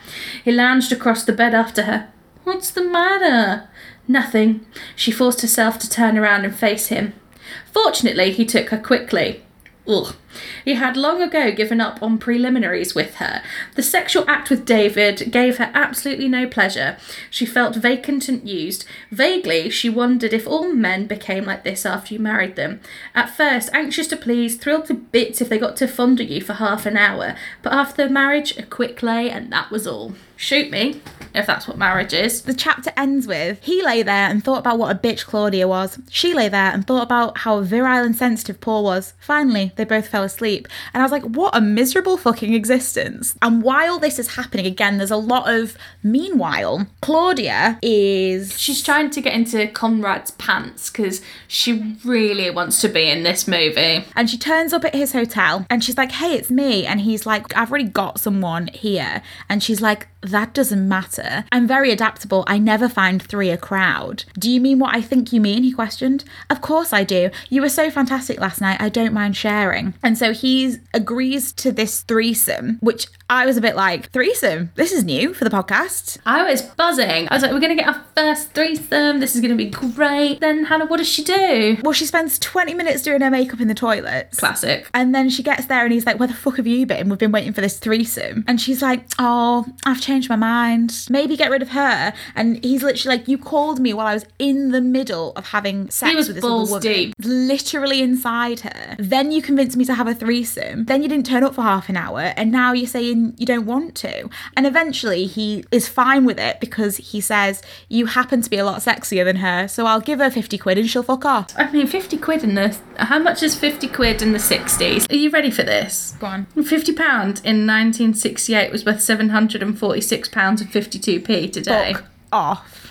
He lounged across the bed after her. What's the matter? Nothing. She forced herself to turn around and face him. Fortunately, he took her quickly. Ugh. He had long ago given up on preliminaries with her. The sexual act with David gave her absolutely no pleasure. She felt vacant and used. Vaguely, she wondered if all men became like this after you married them. At first, anxious to please, thrilled to bits if they got to fondle you for half an hour, but after marriage, a quick lay, and that was all. Shoot me, if that's what marriage is. The chapter ends with he lay there and thought about what a bitch Claudia was. She lay there and thought about how virile and sensitive Paul was. Finally, they both fell asleep. And I was like, what a miserable fucking existence. And while this is happening, again, there's a lot of meanwhile, Claudia is She's trying to get into Conrad's pants because she really wants to be in this movie. And she turns up at his hotel and she's like, hey, it's me. And he's like, I've already got someone here. And she's like, that doesn't matter. I'm very adaptable. I never find three a crowd. Do you mean what I think you mean? He questioned. Of course I do. You were so fantastic last night. I don't mind sharing. And so he agrees to this threesome, which I was a bit like, threesome? This is new for the podcast. I was buzzing. I was like, we're going to get our first threesome. This is going to be great. Then, Hannah, what does she do? Well, she spends 20 minutes doing her makeup in the toilets. Classic. And then she gets there and he's like, Where the fuck have you been? We've been waiting for this threesome. And she's like, Oh, I've changed my mind. Maybe get rid of her. And he's literally like, You called me while I was in the middle of having sex He was with this balls other woman. deep. Literally inside her. Then you convinced me to have a threesome. Then you didn't turn up for half an hour. And now you're saying you don't want to. And eventually he is fine with it because he says, You happen to be a lot sexier than her. So I'll give her 50 quid and she'll fuck off. I mean, 50 quid in the. How much is 50 quid in the 60s? Are you ready for this? Go on. £50 in 1968 was worth £746 and 52p today. Fuck off.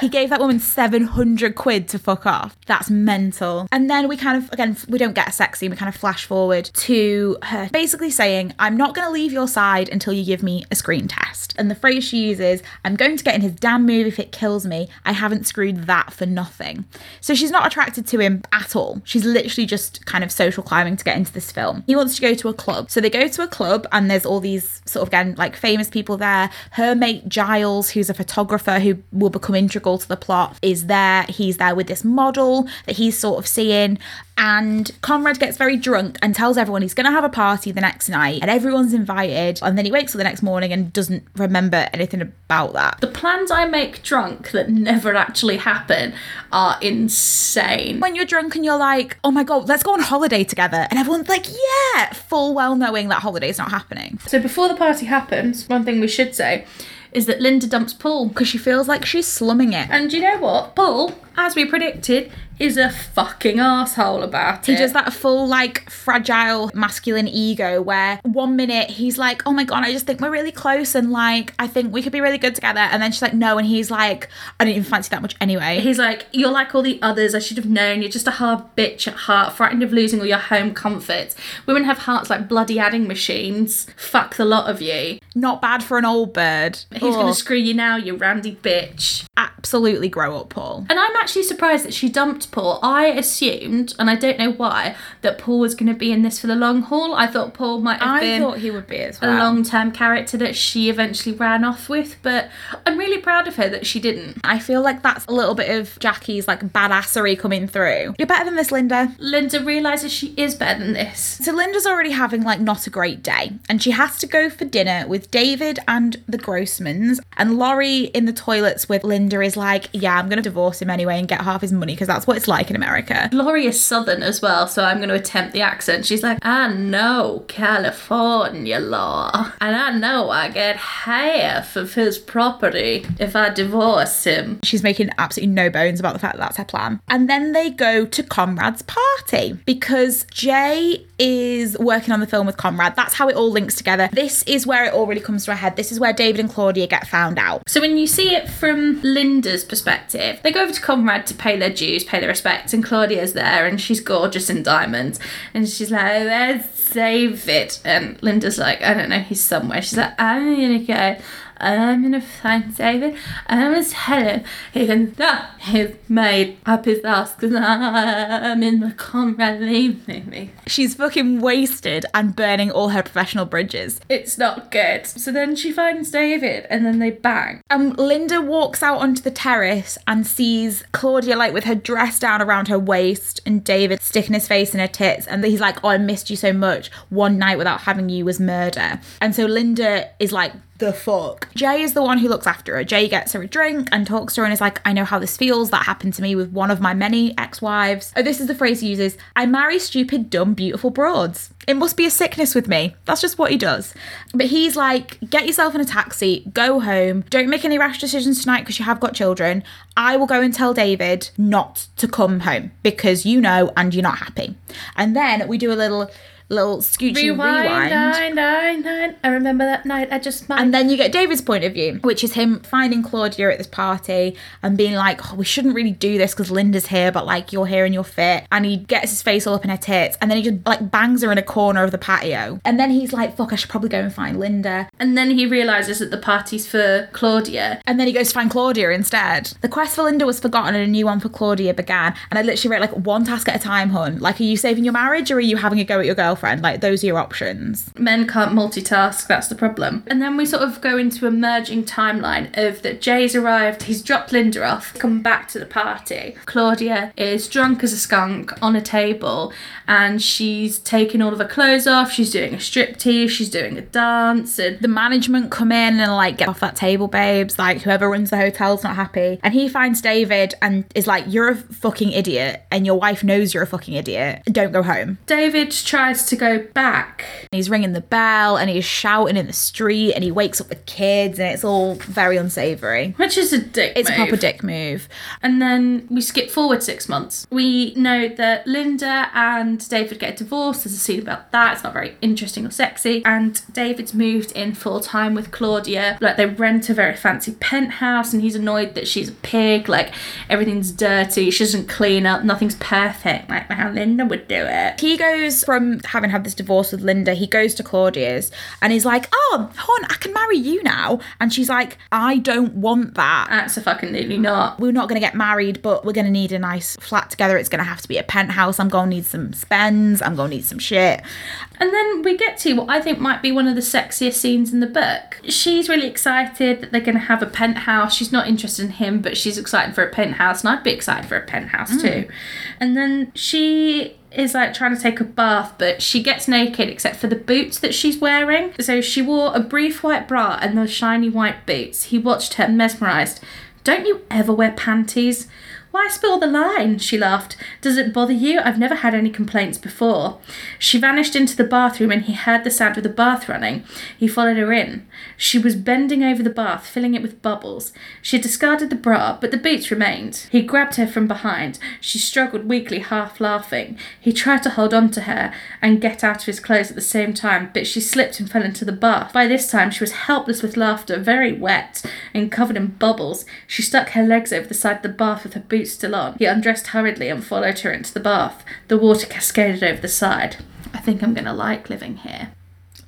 He gave that woman 700 quid to fuck off. That's mental. And then we kind of, again, we don't get a sex scene. We kind of flash forward to her basically saying, I'm not going to leave your side until you give me a screen test. And the phrase she uses, I'm going to get in his damn move if it kills me. I haven't screwed that for nothing. So she's not attracted to him at all. She's literally just kind of social climbing to get into this film. He wants to go to a club. So they go to a club and there's all these sort of, again, like famous people there. Her mate Giles, who's a photographer who will become integral to the plot, is there. He's there with this model that he's sort of seeing. And Conrad gets very drunk and tells everyone he's going to have a party the next night and everyone's invited. And then he wakes up the next morning and doesn't remember anything about that. The plans I make drunk that never actually happen are insane. When you're drunk and you're like, oh my God, let's go on holiday together. And everyone's like, yeah, full well knowing that holiday's not happening. So before the party happens, one thing we should say is that Linda dumps Paul. Because she feels like she's slumming it. And you know what? Paul, as we predicted, is a fucking asshole about it. He does that full, like, fragile masculine ego where one minute he's like, oh my God, I just think we're really close and, like, I think we could be really good together. And then she's like, no. And he's like, I didn't even fancy that much anyway. He's like, You're like all the others. I should have known. You're just a hard bitch at heart, frightened of losing all your home comforts. Women have hearts like bloody adding machines. Fuck the lot of you. Not bad for an old bird. He's gonna screw you now, you randy bitch. absolutely grow up, Paul. And I'm actually surprised that she dumped Paul. I assumed, and I don't know why, that Paul was going to be in this for the long haul. I thought Paul might have I been thought he would be as a long term character that she eventually ran off with, but I'm really proud of her that she didn't. I feel like that's a little bit of Jackie's like badassery coming through. You're better than this, Linda. Linda realizes she is better than this. So Linda's already having like not a great day, and she has to go for dinner with David and the Grossmans. And Laurie in the toilets with Linda is like, "Yeah, I'm gonna divorce him anyway and get half his money because that's what it's like in America." Laurie is southern as well, so I'm going to attempt the accent. She's like, I know California law, and I know I get half of his property if I divorce him. She's making absolutely no bones about the fact that that's her plan. And then they go to Conrad's party because Jay is working on the film with Conrad. That's how it all links together. This is where it all really comes to a head. This is where David and Claudia get found out. So when you see it from Linda's perspective, they go over to Conrad to pay their dues, pay their respects, and Claudia's there and she's gorgeous in diamonds. And she's like, let's save it. And Linda's like, I don't know, he's somewhere. She's like, I'm gonna go. I'm gonna find David and I'm gonna tell him he can he's made up his ass because I'm in the Conrad leaving me. She's fucking wasted and burning all her professional bridges. It's not good. So then she finds David and then they bang. Um, Linda walks out onto the terrace and sees Claudia like with her dress down around her waist and David sticking his face in her tits. And he's like, Oh, I missed you so much. One night without having you was murder. And so Linda is like, the fuck. Jay is the one who looks after her. Jay gets her a drink and talks to her and is like, I know how this feels. That happened to me with one of my many ex wives. Oh, this is the phrase he uses I marry stupid, dumb, beautiful broads. It must be a sickness with me. That's just what he does. But he's like, get yourself in a taxi, go home, don't make any rash decisions tonight because you have got children. I will go and tell David not to come home because you know and you're not happy. And then we do a little little scoochy Rewind, rewind. nine, nine, nine. I remember that night. I just might. And then you get David's point of view, which is him finding Claudia at this party and being like, oh, we shouldn't really do this because Linda's here, but like you're here and you're fit. And he gets his face all up in her tits and then he just like bangs her in a corner of the patio. And then he's like, fuck, I should probably go and find Linda. And then he realizes that the party's for Claudia. And then he goes to find Claudia instead. The quest for Linda was forgotten and a new one for Claudia began. And I literally wrote like one task at a time, hun. Like, are you saving your marriage or are you having a go at your girlfriend? Like, those are your options. Men can't multitask, that's the problem. And then we sort of go into a merging timeline of that Jay's arrived, he's dropped Linda off, come back to the party. Claudia is drunk as a skunk on a table and she's taking all of her clothes off, she's doing a striptease, she's doing a dance, and the management come in and like get off that table, babes. Like whoever runs the hotel's not happy. And he finds David and is like, You're a fucking idiot, and your wife knows you're a fucking idiot. Don't go home. David tries to go back. He's ringing the bell and he's shouting in the street and he wakes up the kids and it's all very unsavory. Which is a dick It's a proper dick move. And then we skip forward six months. We know that Linda and David get divorced. There's a scene about that. It's not very interesting or sexy. And David's moved in full time with Claudia. Like they rent a very fancy penthouse, and he's annoyed that she's a pig. Like everything's dirty. She doesn't clean up. Nothing's perfect. Like how Linda would do it. He goes from having had this divorce with Linda, he goes to Claudia's and he's like, Oh, hon, I can marry you now. And she's like, I don't want that. That's a fucking nearly not. We're not going to get married, but we're going to need a nice flat together. It's going to have to be a penthouse. I'm going to need some spends. I'm going to need some shit. And then we get to what I think might be one of the sexiest scenes in the book. She's really excited that they're going to have a penthouse. She's not interested in him, but she's excited for a penthouse, and I'd be excited for a penthouse mm. too. And then she is like trying to take a bath, but she gets naked except for the boots that she's wearing. So she wore a brief white bra and those shiny white boots. He watched her mesmerized. Don't you ever wear panties? Why spill the line? She laughed. Does it bother you? I've never had any complaints before. She vanished into the bathroom and he heard the sound of the bath running. He followed her in. She was bending over the bath, filling it with bubbles. She had discarded the bra, but the boots remained. He grabbed her from behind. She struggled weakly, half laughing. He tried to hold on to her and get out of his clothes at the same time, but she slipped and fell into the bath. By this time, she was helpless with laughter, very wet and covered in bubbles. She stuck her legs over the side of the bath with her boots still on. He undressed hurriedly and followed her into the bath. The water cascaded over the side. I think I'm gonna like living here.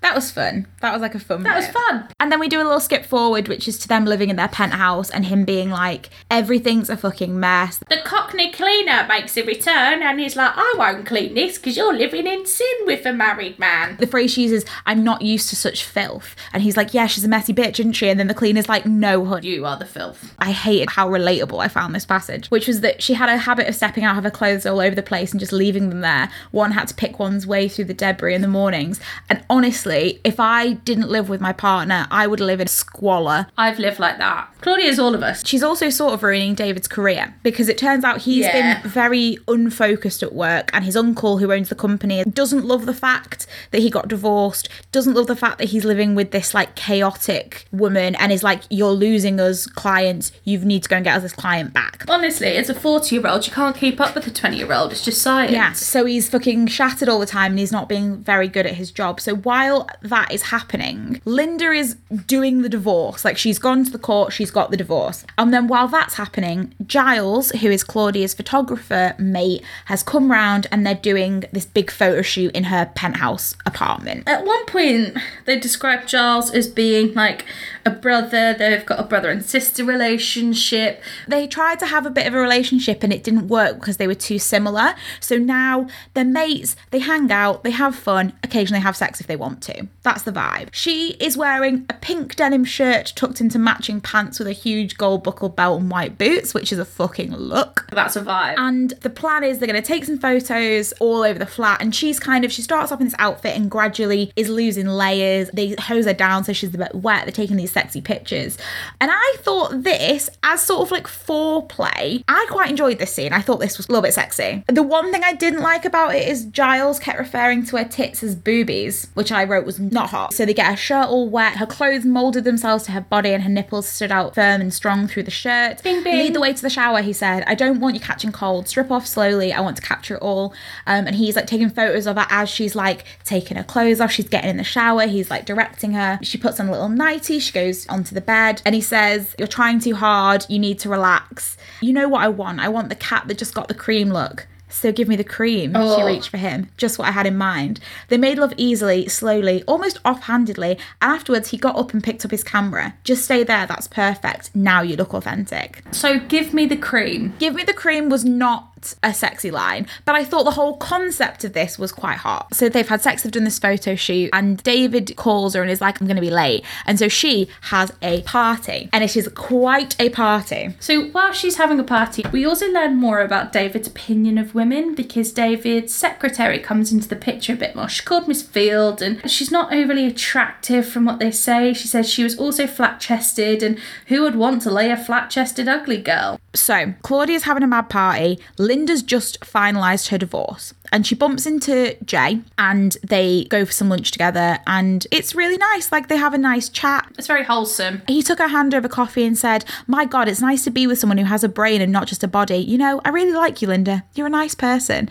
That was fun. That was like a fun That was fun. And then we do a little skip forward, which is to them living in their penthouse and him being like, everything's a fucking mess. The Cockney cleaner makes a return and he's like, I won't clean this because you're living in sin with a married man. The phrase she uses, I'm not used to such filth. And he's like, yeah, she's a messy bitch, isn't she? And then the cleaner's like, no, hun. You are the filth. I hated how relatable I found this passage, which was that she had a habit of stepping out of her clothes all over the place and just leaving them there. One had to pick one's way through the debris in the mornings. And honestly, if I didn't live with my partner, I would live in squalor. I've lived like that. Claudia's all of us. She's also sort of ruining David's career because it turns out he's Yeah. been very unfocused at work, and his uncle, who owns the company, doesn't love the fact that he got divorced, doesn't love the fact that he's living with this like chaotic woman, and is like, You're losing us clients, you need to go and get us this client back. Honestly, as a 40 year old, you can't keep up with a 20 year old. It's just science. Yeah, so he's fucking shattered all the time and he's not being very good at his job. So while that is happening, Linda is doing the divorce. Like she's gone to the court, she's got the divorce. And then while that's happening, Giles, who is Claudia's photographer mate, has come round and they're doing this big photo shoot in her penthouse apartment. At one point, they describe Giles as being like a brother. They've got a brother and sister relationship. They tried to have a bit of a relationship and it didn't work because they were too similar. So now they're mates, they hang out, they have fun, occasionally have sex if they want to. That's the vibe. She is wearing a pink denim shirt tucked into matching pants with a huge gold buckle belt and white boots, which is a fucking look. That's a vibe. And the plan is they're going to take some photos all over the flat. And she's kind of, she starts off in this outfit and gradually is losing layers. They hose her down so she's a bit wet. They're taking these sexy pictures. And I thought this, as sort of like foreplay, I quite enjoyed this scene. I thought this was a little bit sexy. The one thing I didn't like about it is Giles kept referring to her tits as boobies, which I wrote was not hot. So they get her shirt all wet, her clothes molded themselves to her body, and her nipples stood out firm and strong through the shirt. Bing, bing. Lead the way to the shower, he said. I don't want you catching cold. Strip off slowly. I want to capture it all. Um, and he's like taking photos of her as she's like taking her clothes off. She's getting in the shower. He's like directing her. She puts on a little nightie. She goes onto the bed and he says, You're trying too hard. You need to relax. You know what I want? I want the cat that just got the cream look. So give me the cream. She Oh. reached for him. Just what I had in mind. They made love easily, slowly, almost offhandedly. And afterwards, he got up and picked up his camera. Just stay there. That's perfect. Now you look authentic. so give me the cream. Give Me the Cream was not a sexy line, but I thought the whole concept of this was quite hot. So they've had sex, they've done this photo shoot, and David calls her and is like, I'm going to be late. And so she has a party, and it is quite a party. So while she's having a party, we also learn more about David's opinion of women because David's secretary comes into the picture a bit more. She's called Miss Field and she's not overly attractive from what they say. She says she was also flat chested and who would want to lay a flat chested ugly girl? So Claudia's having a mad party. Linda's just finalised her divorce and she bumps into Jay and they go for some lunch together and it's really nice. Like they have a nice chat. It's very wholesome. He took her hand over coffee and said, My God, it's nice to be with someone who has a brain and not just a body. You know, I really like you, Linda. You're a nice person.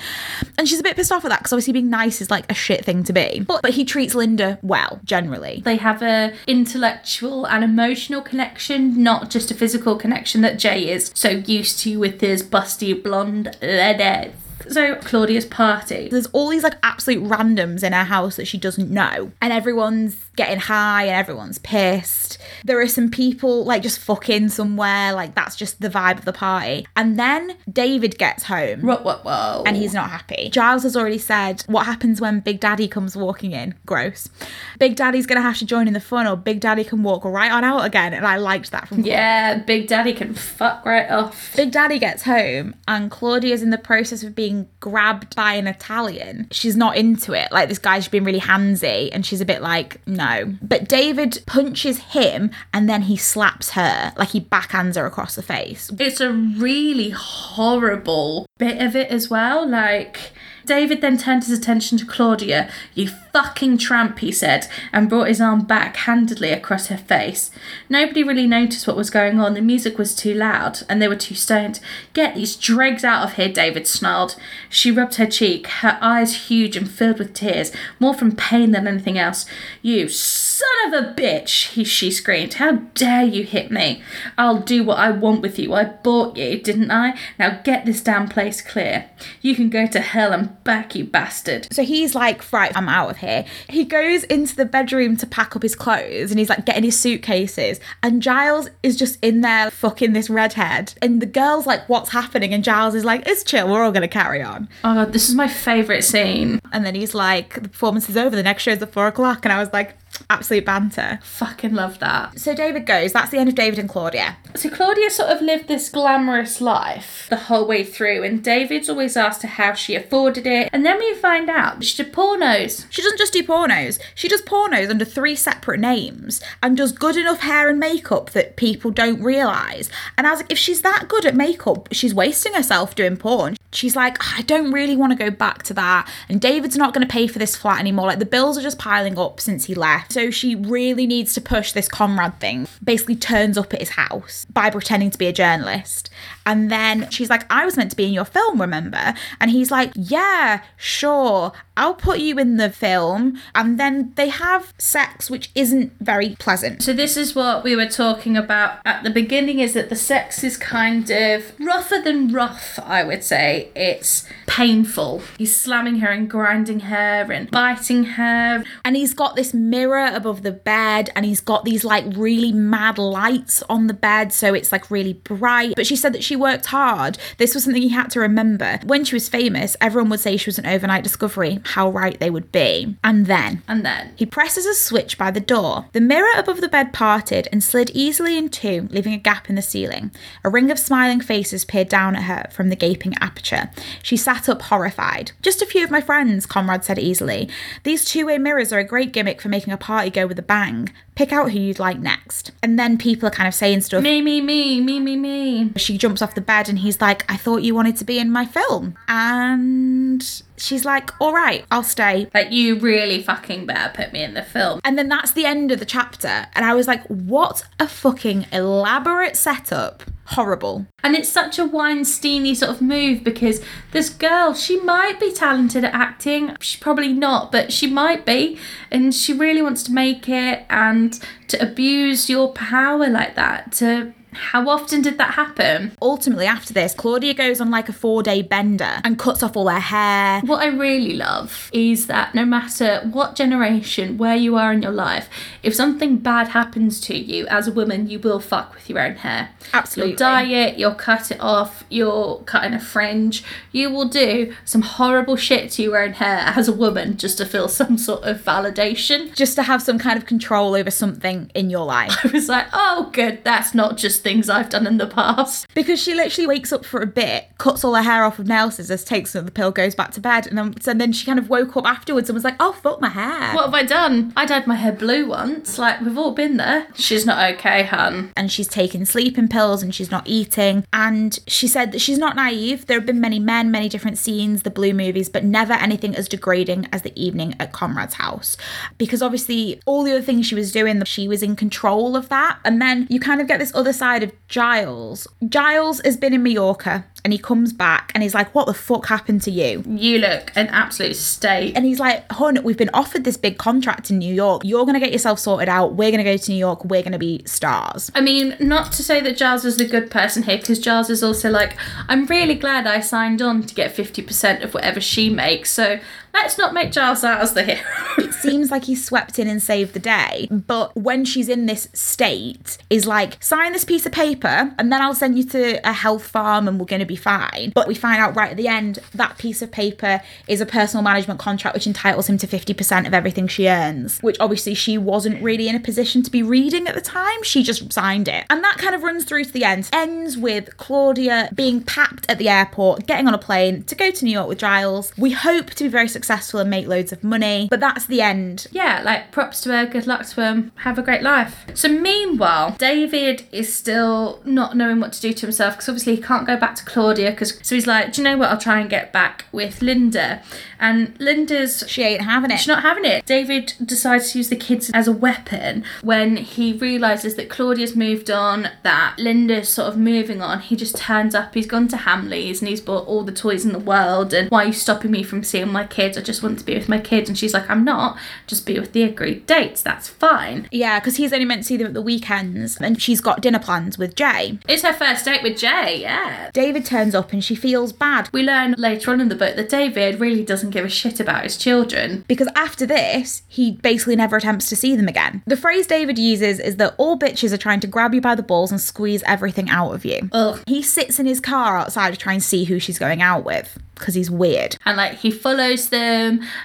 And she's a bit pissed off at that because obviously being nice is like a shit thing to be. But, but he treats Linda well, generally. They have a intellectual and emotional connection, not just a physical connection that Jay is so used to with his busty blonde leadheads. So Claudia's party. There's all these like absolute randoms in her house that she doesn't know, and everyone's getting high and everyone's pissed. There are some people like just fucking somewhere, like that's just the vibe of the party. And then David gets home. Whoa, whoa, whoa. and he's not happy. Giles has already said what happens when Big Daddy comes walking in. Gross. Big Daddy's gonna have to join in the fun, or Big Daddy can walk right on out again. And I liked that from Yeah, Big Daddy can fuck right off. Big Daddy gets home, and Claudia's in the process of being grabbed by an Italian. She's not into it. Like this guy's been really handsy, and she's a bit like no. But David punches him, and then he slaps her, like he backhands her across the face. It's a really horrible bit of it as well. Like, David then turned his attention to Claudia. You fucking tramp, he said, and brought his arm back handedly across her face. Nobody really noticed what was going on. The music was too loud, and they were too stoned. Get these dregs out of here, David snarled. She rubbed her cheek, her eyes huge and filled with tears, more from pain than anything else. You son of a bitch, he, she screamed. How dare you hit me? I'll do what I want with you. I bought you, didn't I? Now get this damn place clear. You can go to hell and back, you bastard. So he's like, right, I'm out of here. He goes into the bedroom to pack up his clothes and he's like getting his suitcases. And Giles is just in there fucking this redhead. And the girl's like, what's happening? And Giles is like, it's chill, we're all gonna carry on. Oh god, this is my favourite scene. And then he's like, the performance is over, the next show's at four o'clock. And I was like, absolute banter. Fucking love that. So David goes, that's the end of David and Claudia. So Claudia sort of lived this glamorous life the whole way through, and David's always asked her how she afforded it, and then we find out she did pornos. She doesn't just do pornos, she does pornos under three separate names and does good enough hair and makeup that people don't realise. And I was like, if she's that good at makeup, she's wasting herself doing porn. She's like, I don't really want to go back to that. And David's not going to pay for this flat anymore. Like, the bills are just piling up since he left. So she really needs to push this Conrad thing. Basically, turns up at his house by pretending to be a journalist. And then she's like, I was meant to be in your film, remember? And he's like, Yeah, sure. I'll put you in the film. And then they have sex, which isn't very pleasant. So this is what we were talking about at the beginning is that the sex is kind of rougher than rough, I would say. It's painful. He's slamming her and grinding her and biting her. And he's got this mirror above the bed, and he's got these like really mad lights on the bed, so it's like really bright. But she said that she worked hard. This was something he had to remember. When she was famous, everyone would say she was an overnight discovery, how right they would be. And then And then he presses a switch by the door. The mirror above the bed parted and slid easily in two, leaving a gap in the ceiling. A ring of smiling faces peered down at her from the gaping aperture. She sat up horrified. Just a few of my friends, Conrad said easily. These two way mirrors are a great gimmick for making a party go with a bang. Pick out who you'd like next. And then people are kind of saying stuff. me, me, me, me, me, me. She jumps off the bed and he's like, I thought you wanted to be in my film. And she's like, All right, I'll stay. Like you really fucking better put me in the film. And then that's the end of the chapter. And I was like, what a fucking elaborate setup. Horrible. And it's such a Weinsteiny sort of move because this girl, she might be talented at acting. She's probably not, but she might be. And she really wants to make it and to abuse your power like that. To how often did that happen? Ultimately, after this, Claudia goes on like a four day bender and cuts off all her hair. What I really love is that no matter what generation, where you are in your life, if something bad happens to you as a woman, you will fuck with your own hair. Absolutely. You'll dye it, you'll cut it off, you'll cut in a fringe. You will do some horrible shit to your own hair as a woman just to feel some sort of validation. Just to have some kind of control over something in your life. I was like, oh, good, that's not just just things I've done in the past. Because she literally wakes up for a bit, cuts all her hair off with nail scissors, takes another pill, goes back to bed, and then, so then she kind of woke up afterwards and was like, "Oh fuck my hair." What have I done? I dyed my hair blue once. Like, we've all been there. She's not okay, hun. and she's taking sleeping pills and she's not eating. And she said that she's not naive. There have been many men, many different scenes, the Blue movies, but never anything as degrading as the evening at Conrad's house. Because obviously, all the other things she was doing, she was in control of that. And then you kind of get this other side of Giles. Giles has been in Mallorca and he comes back and he's like, What the fuck happened to you? You look an absolute state. And he's like, Hun, we've been offered this big contract in New York. You're going to get yourself sorted out. We're going to go to New York. We're going to be stars. I mean, not to say that Giles is the good person here, because Giles is also like, I'm really glad I signed on to get 50% of whatever she makes, so let's not make Giles out as the hero. It seems like he swept in and saved the day. But when she's in this state, is like, sign this piece of paper and then I'll send you to a health farm and we're going to be fine. But we find out right at the end that piece of paper is a personal management contract which entitles him to 50% of everything she earns, which obviously she wasn't really in a position to be reading at the time. She just signed it. And that kind of runs through to the end. Ends with Claudia being packed at the airport, getting on a plane to go to New York with Giles. We hope to be very successful and make loads of money, but that's the end. yeah, like props to her, good luck to him, have a great life. So, meanwhile, David is still not knowing what to do to himself because obviously he can't go back to Claudia. Because so he's like, do you know what? I'll try and get back with Linda, and Linda's She ain't having it. She's not having it. David decides to use the kids as a weapon when he realizes that Claudia's moved on, that Linda's sort of moving on. He just turns up. He's gone to Hamleys and he's bought all the toys in the world. And why are you stopping me from seeing my kids? I just want to be with my kids. And she's like, I'm not. Just be with the agreed dates. That's fine. Yeah, because he's only meant to see them at the weekends, and she's got dinner plans with Jay. It's her first date with Jay. Yeah. David turns up and she feels bad We learn later on in the book that David really doesn't give a shit about his children. because after this, he basically never attempts to see them again. The phrase David uses is that all bitches are trying to grab you by the balls and squeeze everything out of you. Ugh. He sits in his car outside to try and see who she's going out with because he's weird. and like he follows them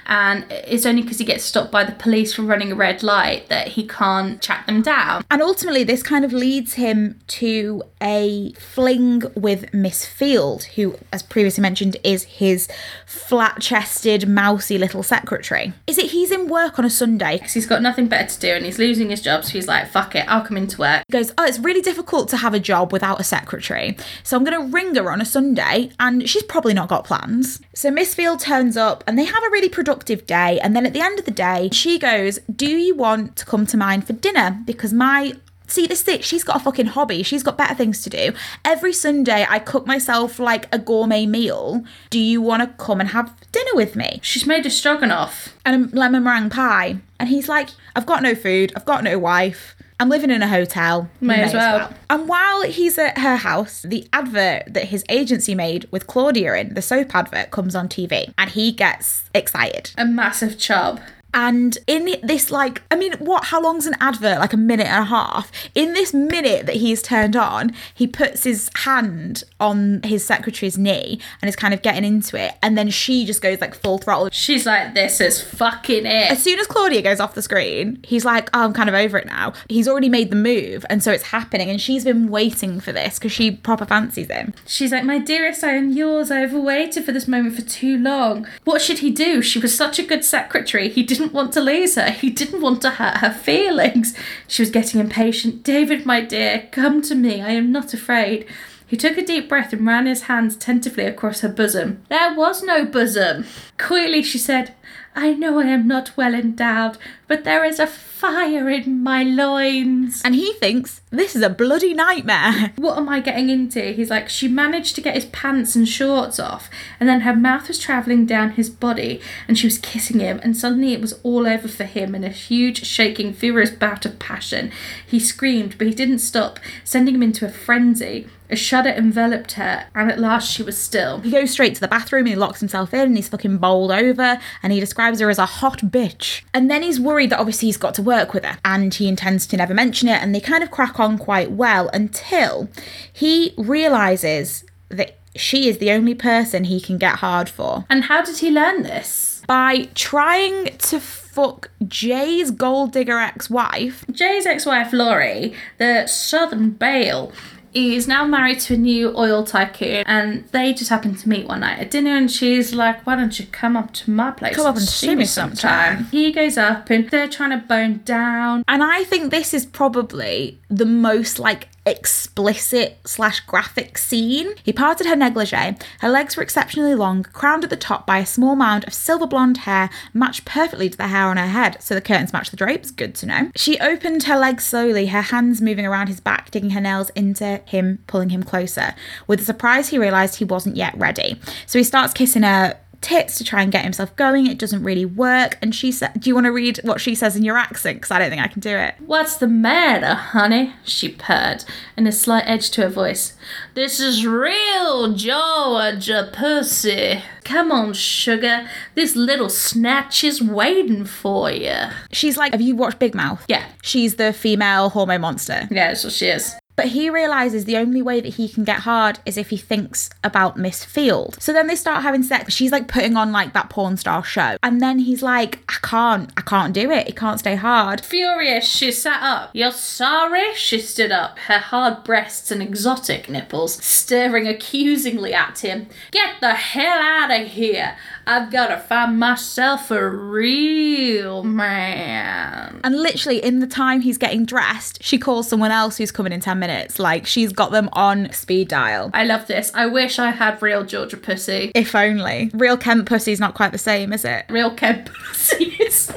and it's only because he gets stopped by the police for running a red light that he can't track them down And ultimately, this kind of leads him to a fling with Miss Field, who, as previously mentioned, is his flat chested, mousy little secretary. Is it he's in work on a Sunday? because he's got nothing better to do and he's losing his job so he's like fuck it i'll come into work He goes, Oh, it's really difficult to have a job without a secretary. So I'm going to ring her on a Sunday, and she's probably not got plans. So Miss Field turns up, and they have a really productive day. And then at the end of the day, she goes, Do you want to come to mine for dinner? Because my See, this thing, she's got a fucking hobby. She's got better things to do. Every Sunday, I cook myself like a gourmet meal. Do you want to come and have dinner with me? she's made a stroganoff and a lemon meringue pie. And he's like, I've got no food, I've got no wife, I'm living in a hotel. May as well." And while he's at her house, the advert that his agency made with Claudia in, the soap advert, comes on TV. And he gets excited. a massive chub And in this, like, I mean, what? How long's an advert? Like a minute and a half. In this minute that he's turned on, he puts his hand on his secretary's knee and is kind of getting into it. And then she just goes like full throttle. she's like this is fucking it. As soon as Claudia goes off the screen, he's like, oh, I'm kind of over it now. He's already made the move. And so it's happening. And she's been waiting for this because she proper fancies him. she's like my dearest i am yours i have waited for this moment for too long what should he do she was such a good secretary he didn't want to lose her. He didn't want to hurt her feelings. She was getting impatient. David my dear come to me. I am not afraid. He took a deep breath and ran his hands tentatively across her bosom. There was no bosom. Coyly she said, I know I am not well endowed, but there is a fire in my loins. And he thinks this is a bloody nightmare. What am I getting into? He's like, she managed to get his pants and shorts off, and then her mouth was travelling down his body, and she was kissing him, and suddenly it was all over for him in a huge, shaking, furious bout of passion. He screamed, but he didn't stop, sending him into a frenzy. A shudder enveloped her, and at last she was still. He goes straight to the bathroom and he locks himself in and he's fucking bowled over and he describes her as a hot bitch. And then he's worried that obviously he's got to work with her and he intends to never mention it and they kind of crack on quite well until he realizes that she is the only person he can get hard for And how did he learn this? by trying to fuck Jay's gold digger ex wife. Jay's ex-wife Laurie, the Southern Belle, is now married to a new oil tycoon, and they just happened to meet one night at dinner. And she's like, "Why don't you come up to my place? Come up and see me sometime." He goes up, and they're trying to bone down. And I think this is probably the most like explicit slash graphic scene. He parted her negligee. Her legs were exceptionally long, crowned at the top by a small mound of silver blonde hair, matched perfectly to the hair on her head. So the curtains match the drapes. Good to know. She opened her legs slowly, her hands moving around his back, digging her nails into him, pulling him closer. With a surprise, he realized he wasn't yet ready. So he starts kissing her tits to try and get himself going. It doesn't really work. And she said, Do you want to read what she says in your accent? Because I don't think I can do it. What's the matter, honey? She purred, and a slight edge to her voice. This is real Georgia pussy. Come on, sugar. This little snatch is waiting for you. She's like, Have you watched Big Mouth? Yeah. She's the female hormone monster. Yeah, that's what she is. But he realizes the only way that he can get hard is if he thinks about Miss Field. So then they start having sex. She's like putting on like that porn star show. And then he's like, I can't, I can't do it. It can't stay hard. Furious, she sat up. You're sorry? She stood up, her hard breasts and exotic nipples staring accusingly at him. Get the hell out of here. I've got to find myself a real man. And literally in the time he's getting dressed, she calls someone else who's coming in 10 minutes. Like she's got them on speed dial. I love this. I wish I had real Georgia pussy. If only. Real Kent pussy's not quite the same, is it? Real Kemp pussy is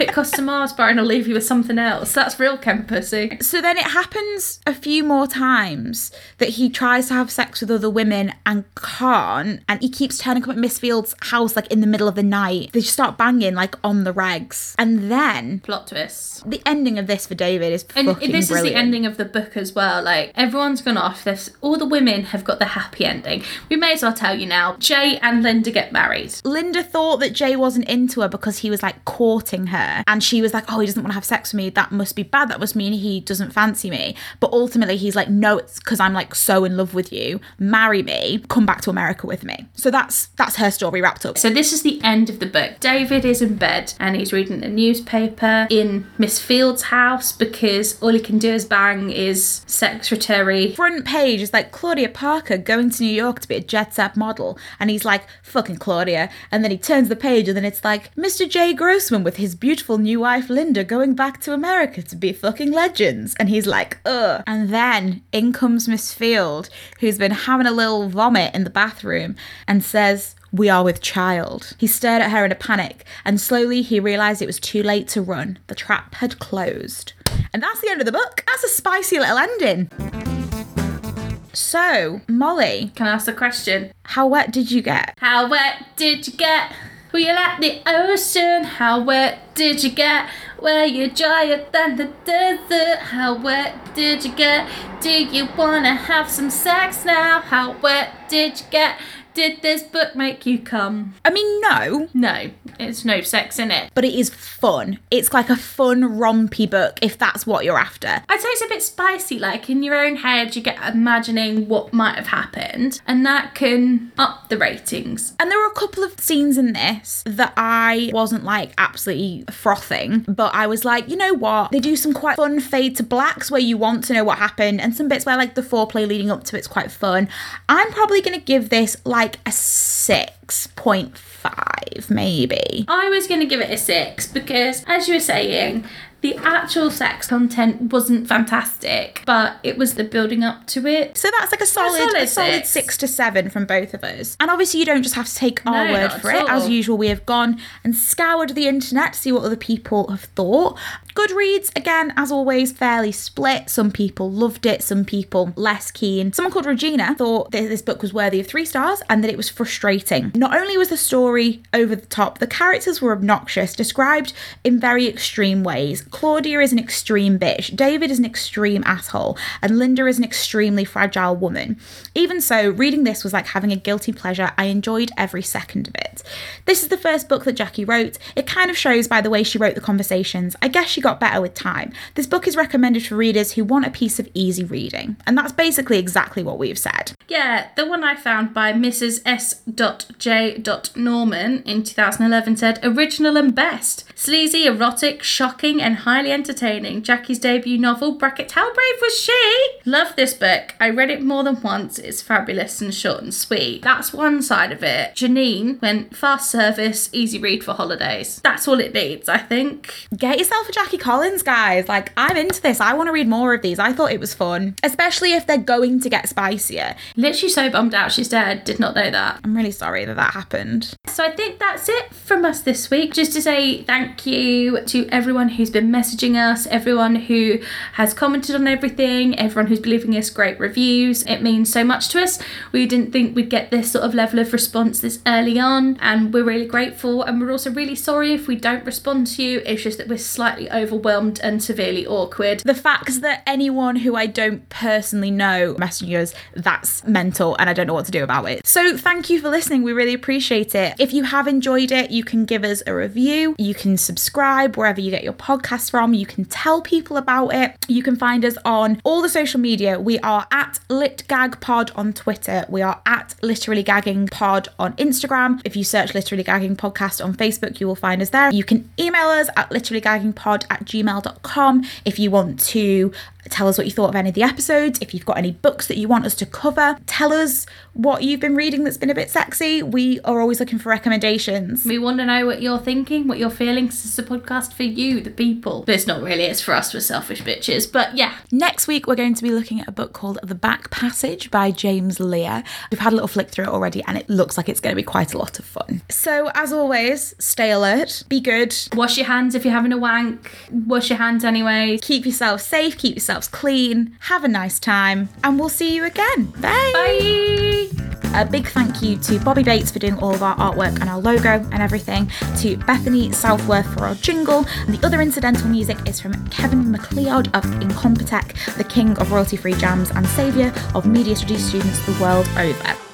Pick custom Mars bar and I'll leave you with something else. That's real Kemp pussy. So then it happens a few more times that he tries to have sex with other women and can't. And he keeps turning up at Miss Field's house like in the middle of the night. They just start banging like on the regs. And then Plot twists. the ending of this for David is And fucking this brilliant. is the ending of the book as well. Like everyone's gone off. This all the women have got the happy ending. We may as well tell you now. Jay and Linda get married. Linda thought that Jay wasn't into her because he was like courting her. And she was like, oh, he doesn't want to have sex with me. That must be bad. That must mean he doesn't fancy me. But ultimately, he's like, no, it's because I'm like so in love with you. Marry me. Come back to America with me. So that's that's her story wrapped up. So this is the end of the book. David is in bed and he's reading the newspaper in Miss Field's house because all he can do is bang is secretary. Front page is like Claudia Parker going to New York to be a jet set model. And he's like, fucking Claudia. And then he turns the page and then it's like, Mr. Jay Grossman with his beautiful new wife Linda going back to America to be fucking legends. And he's like, ugh. And then in comes Miss Field, who's been having a little vomit in the bathroom and says, we are with child. He stared at her in a panic, and slowly he realised it was too late to run. The trap had closed. And that's the end of the book. That's a spicy little ending. So, Molly, Can I ask a question? how wet did you get? How wet did you get? Were you like the ocean? How wet did you get? Were you drier than the desert? How wet did you get? Do you wanna have some sex now? How wet did you get? Did this book make you come? I mean, no, No, it's no sex in it. but it is fun. It's like a fun, rompy book if that's what you're after. I'd say it's a bit spicy, like in your own head, you get imagining what might have happened, and that can up the ratings. And there were a couple of scenes in this that I wasn't like absolutely frothing, but I was like, you know what? They do some quite fun fade to blacks where you want to know what happened, and some bits where like the foreplay leading up to it's quite fun. I'm probably gonna give this like a 6.5, maybe. I was going to give it a six because, as you were saying, the actual sex content wasn't fantastic, but it was the building up to it. So that's like a solid, solid a solid six. to seven from both of us. And obviously, you don't just have to take our No, word for it. As usual, we have gone and scoured the internet to see what other people have thought. Goodreads, again, as always, fairly split. Some people loved it, some people less keen. Someone called Regina thought that this book was worthy of three stars and that it was frustrating. Not only was the story over the top, the characters were obnoxious, described in very extreme ways. Claudia is an extreme bitch, David is an extreme asshole, and Linda is an extremely fragile woman. Even so, reading this was like having a guilty pleasure. I enjoyed every second of it. This is the first book that Jackie wrote. It kind of shows by the way she wrote the conversations. I guess she got better with time. This book is recommended for readers who want a piece of easy reading, and that's basically exactly what we've said. Yeah, the one I found by Mrs. S.J. Norman in 2011 said original and best. Sleazy, erotic, shocking, and highly entertaining. Jackie's debut novel, bracket, how brave was she? Love this book. I read it more than once. It's fabulous and short and sweet. That's one side of it. Janine went fast service, easy read for holidays. That's all it needs, I think. Get yourself a Jackie Collins, guys. Like, I'm into this. I want to read more of these. I thought it was fun, especially if they're going to get spicier. Literally so bummed out she's dead. Did not know that. I'm really sorry that that happened. So I think that's it from us this week. Just to say thank you to everyone who's been messaging us, everyone who has commented on everything, everyone who's leaving us great reviews. It means so much to us. We didn't think we'd get this sort of level of response this early on, and we're really grateful. And we're also really sorry if we don't respond to you. It's just that we're slightly overwhelmed and severely awkward. The fact that anyone who I don't personally know messaging us, that's mental, and I don't know what to do about it. So thank you for listening. We really appreciate it. If you have enjoyed it, you can give us a review, you can subscribe wherever you get your podcasts from, you can tell people about it. You can find us on all the social media. We are at LitGagPod on Twitter. We are at Literally Gagging Pod on Instagram. If you search Literally Gagging Podcast on Facebook, you will find us there. You can email us at literallygaggingpod at gmail.com if you want to tell us what you thought of any of the episodes. If you've got any books that you want us to cover, tell us what you've been reading that's been a bit sexy. We are always looking for recommendations. We want to know what you're thinking, what you're feeling. This is a podcast for you, the people. But it's not really, it's for us, we're selfish bitches. But yeah, Next week, we're going to be looking at a book called The Back Passage by James Lear. We've had a little flick through it already, and it looks like it's going to be quite a lot of fun. So, as always, stay alert, be good, wash your hands if you're having a wank. Wash your hands anyway. keep yourself safe, keep yourselves clean, have a nice time, and we'll see you again. Bye. Bye. A big thank you to Bobby Bates for doing all of our artwork and our logo and everything, to Bethany Southworth for our jingle, and the other incidental music is from Kevin MacLeod of Incompetech, the king of royalty free jams and saviour of media studies students the world over.